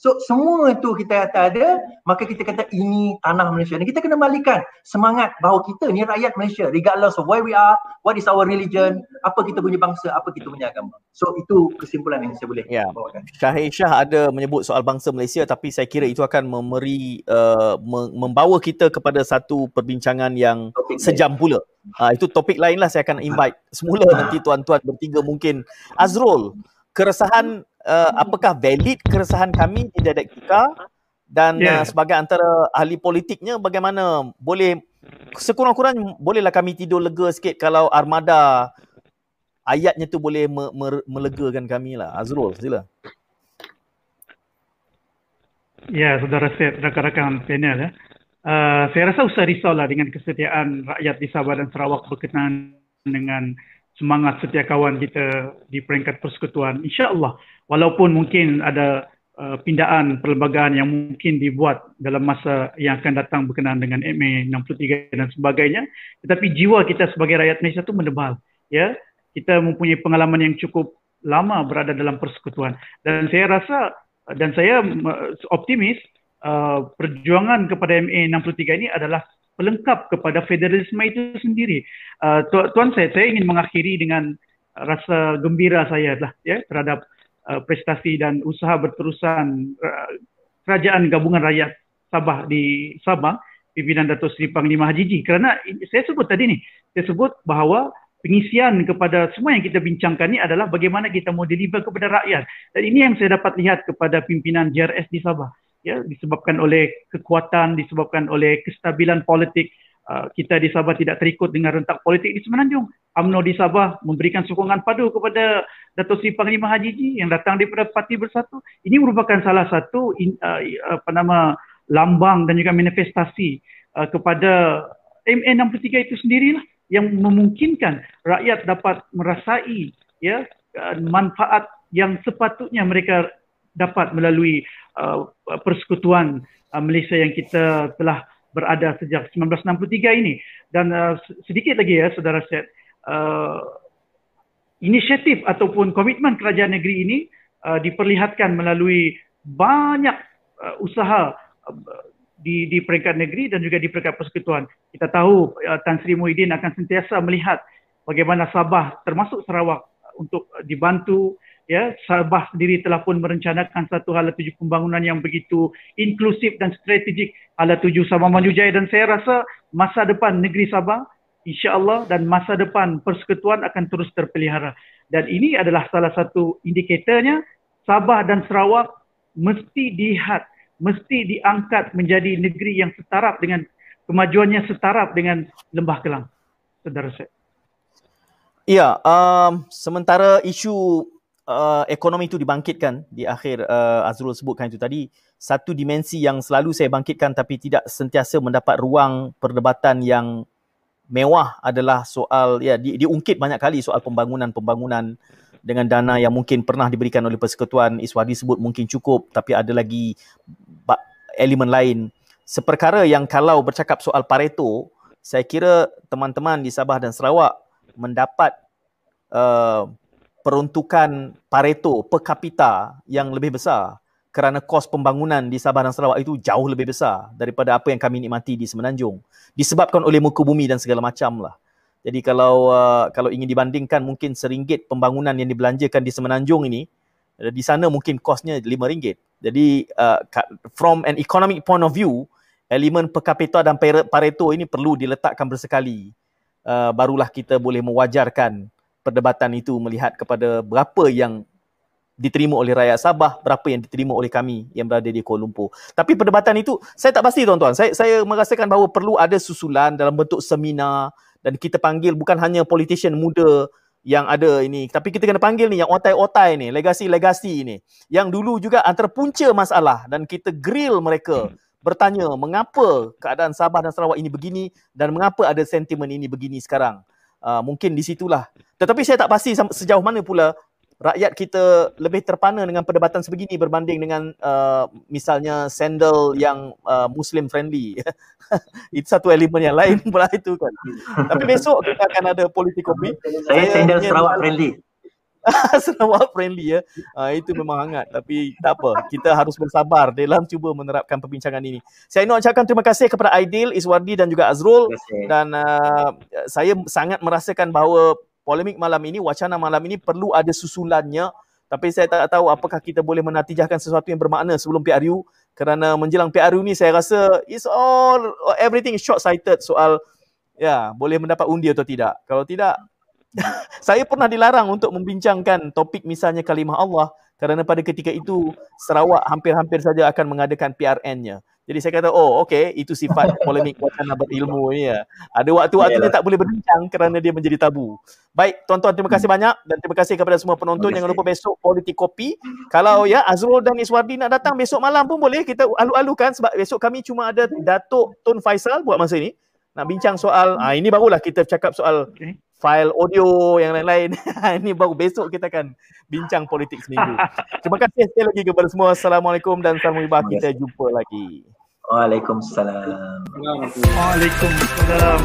So semua itu kita kata ada, maka kita kata ini tanah Malaysia. Dan kita kena balikan semangat bahawa kita ni rakyat Malaysia regardless of where we are, what is our religion, apa kita punya bangsa, apa kita punya agama. So itu kesimpulan yang saya boleh yeah. bawakan. Syahir Shah ada menyebut soal bangsa Malaysia tapi saya kira itu akan memberi, uh, membawa kita kepada satu perbincangan yang topik sejam pula. Uh, itu topik lain lah saya akan invite semula nanti tuan-tuan bertiga mungkin. Azrul, keresahan uh, apakah valid keresahan kami di dialektika dan yeah. uh, sebagai antara ahli politiknya bagaimana boleh sekurang-kurangnya bolehlah kami tidur lega sikit kalau armada ayatnya tu boleh me- me- melegakan kami lah Azrul sila Ya, saudara Syed, rakan-rakan panel ya. Uh, saya rasa usah risaulah dengan kesetiaan rakyat di Sabah dan Sarawak berkenaan dengan semangat setia kawan kita di peringkat persekutuan. InsyaAllah, walaupun mungkin ada uh, pindaan perlembagaan yang mungkin dibuat dalam masa yang akan datang berkenaan dengan MA 63 dan sebagainya, tetapi jiwa kita sebagai rakyat Malaysia itu menebal. Ya, kita mempunyai pengalaman yang cukup lama berada dalam persekutuan dan saya rasa dan saya uh, optimis uh, perjuangan kepada MA 63 ini adalah pelengkap kepada federalisme itu sendiri. Uh, tuan saya, saya ingin mengakhiri dengan rasa gembira saya lah ya terhadap uh, prestasi dan usaha berterusan uh, kerajaan gabungan rakyat Sabah di Sabah pimpinan Datuk Seri Panglima Haji Ji. Kerana saya sebut tadi ni saya sebut bahawa pengisian kepada semua yang kita bincangkan ni adalah bagaimana kita mau deliver kepada rakyat. Dan ini yang saya dapat lihat kepada pimpinan JRS di Sabah ya disebabkan oleh kekuatan disebabkan oleh kestabilan politik kita di Sabah tidak terikut dengan rentak politik di Semenanjung. UMNO di Sabah memberikan sokongan padu kepada Datuk Seri Panglima Haji Ji yang datang daripada Parti Bersatu. Ini merupakan salah satu in, uh, apa nama lambang dan juga manifestasi uh, kepada MN63 itu sendirilah yang memungkinkan rakyat dapat merasai ya manfaat yang sepatutnya mereka dapat melalui uh, persekutuan uh, Malaysia yang kita telah berada sejak 1963 ini. Dan uh, sedikit lagi ya saudara Syed. Uh, inisiatif ataupun komitmen kerajaan negeri ini uh, diperlihatkan melalui banyak uh, usaha uh, di di peringkat negeri dan juga di peringkat persekutuan. Kita tahu uh, Tan Sri Muhyiddin akan sentiasa melihat bagaimana Sabah termasuk Sarawak untuk dibantu ya Sabah sendiri telah pun merencanakan satu hala tuju pembangunan yang begitu inklusif dan strategik hala tuju Sabah Maju Jaya dan saya rasa masa depan negeri Sabah insya-Allah dan masa depan persekutuan akan terus terpelihara dan ini adalah salah satu indikatornya Sabah dan Sarawak mesti dilihat mesti diangkat menjadi negeri yang setaraf dengan kemajuannya setaraf dengan Lembah Kelang. Saudara saya. Ya, um, sementara isu uh, ekonomi itu dibangkitkan di akhir uh, Azrul sebutkan itu tadi, satu dimensi yang selalu saya bangkitkan tapi tidak sentiasa mendapat ruang perdebatan yang mewah adalah soal ya di, diungkit banyak kali soal pembangunan-pembangunan dengan dana yang mungkin pernah diberikan oleh Persekutuan. Iswadi sebut mungkin cukup tapi ada lagi elemen lain. Seperkara yang kalau bercakap soal Pareto saya kira teman-teman di Sabah dan Sarawak mendapat uh, peruntukan Pareto per kapita yang lebih besar kerana kos pembangunan di Sabah dan Sarawak itu jauh lebih besar daripada apa yang kami nikmati di Semenanjung disebabkan oleh muka bumi dan segala macam lah. Jadi kalau uh, kalau ingin dibandingkan mungkin seringgit pembangunan yang dibelanjakan di Semenanjung ini uh, di sana mungkin kosnya lima ringgit. Jadi uh, from an economic point of view elemen per kapita dan Pareto ini perlu diletakkan bersekali. Uh, barulah kita boleh mewajarkan perdebatan itu melihat kepada berapa yang diterima oleh rakyat Sabah, berapa yang diterima oleh kami yang berada di Kuala Lumpur. Tapi perdebatan itu saya tak pasti tuan-tuan. Saya saya merasakan bahawa perlu ada susulan dalam bentuk seminar dan kita panggil bukan hanya politician muda yang ada ini tapi kita kena panggil ni yang otai-otai ni legasi-legasi ni yang dulu juga antara punca masalah dan kita grill mereka bertanya mengapa keadaan Sabah dan Sarawak ini begini dan mengapa ada sentimen ini begini sekarang uh, mungkin di situlah. Tetapi saya tak pasti sejauh mana pula rakyat kita lebih terpana dengan perdebatan sebegini berbanding dengan uh, misalnya sandal yang uh, muslim friendly. Itu satu elemen yang lain pula itu kan. Tapi besok kita akan ada politikopi saya, saya sandal Sarawak friendly Sarawak friendly ya. Uh, itu memang hangat tapi tak apa. Kita harus bersabar dalam cuba menerapkan perbincangan ini. Saya nak ucapkan terima kasih kepada Aidil, Iswardi dan juga Azrul dan uh, saya sangat merasakan bahawa polemik malam ini, wacana malam ini perlu ada susulannya tapi saya tak tahu apakah kita boleh menatijahkan sesuatu yang bermakna sebelum PRU kerana menjelang PRU ni saya rasa it's all everything is short sighted soal ya boleh mendapat undi atau tidak. Kalau tidak saya pernah dilarang untuk membincangkan topik misalnya kalimah Allah kerana pada ketika itu Sarawak hampir-hampir saja akan mengadakan PRN-nya. Jadi saya kata, oh okey, itu sifat polemik wacana berilmu ni ya. Ada waktu-waktu dia tak boleh berbincang kerana dia menjadi tabu. Baik, tuan-tuan terima kasih hmm. banyak dan terima kasih kepada semua penonton. Jangan lupa besok politik kopi. Kalau ya Azrul dan Iswardi nak datang besok malam pun boleh kita alu-alukan sebab besok kami cuma ada Datuk Tun Faisal buat masa ini. Nak bincang soal, ah ini barulah kita cakap soal file audio yang lain-lain. ini baru besok kita akan bincang politik seminggu. Terima kasih sekali lagi kepada semua. Assalamualaikum dan salam Kita jumpa lagi. Waalaikumsalam. Waalaikumsalam.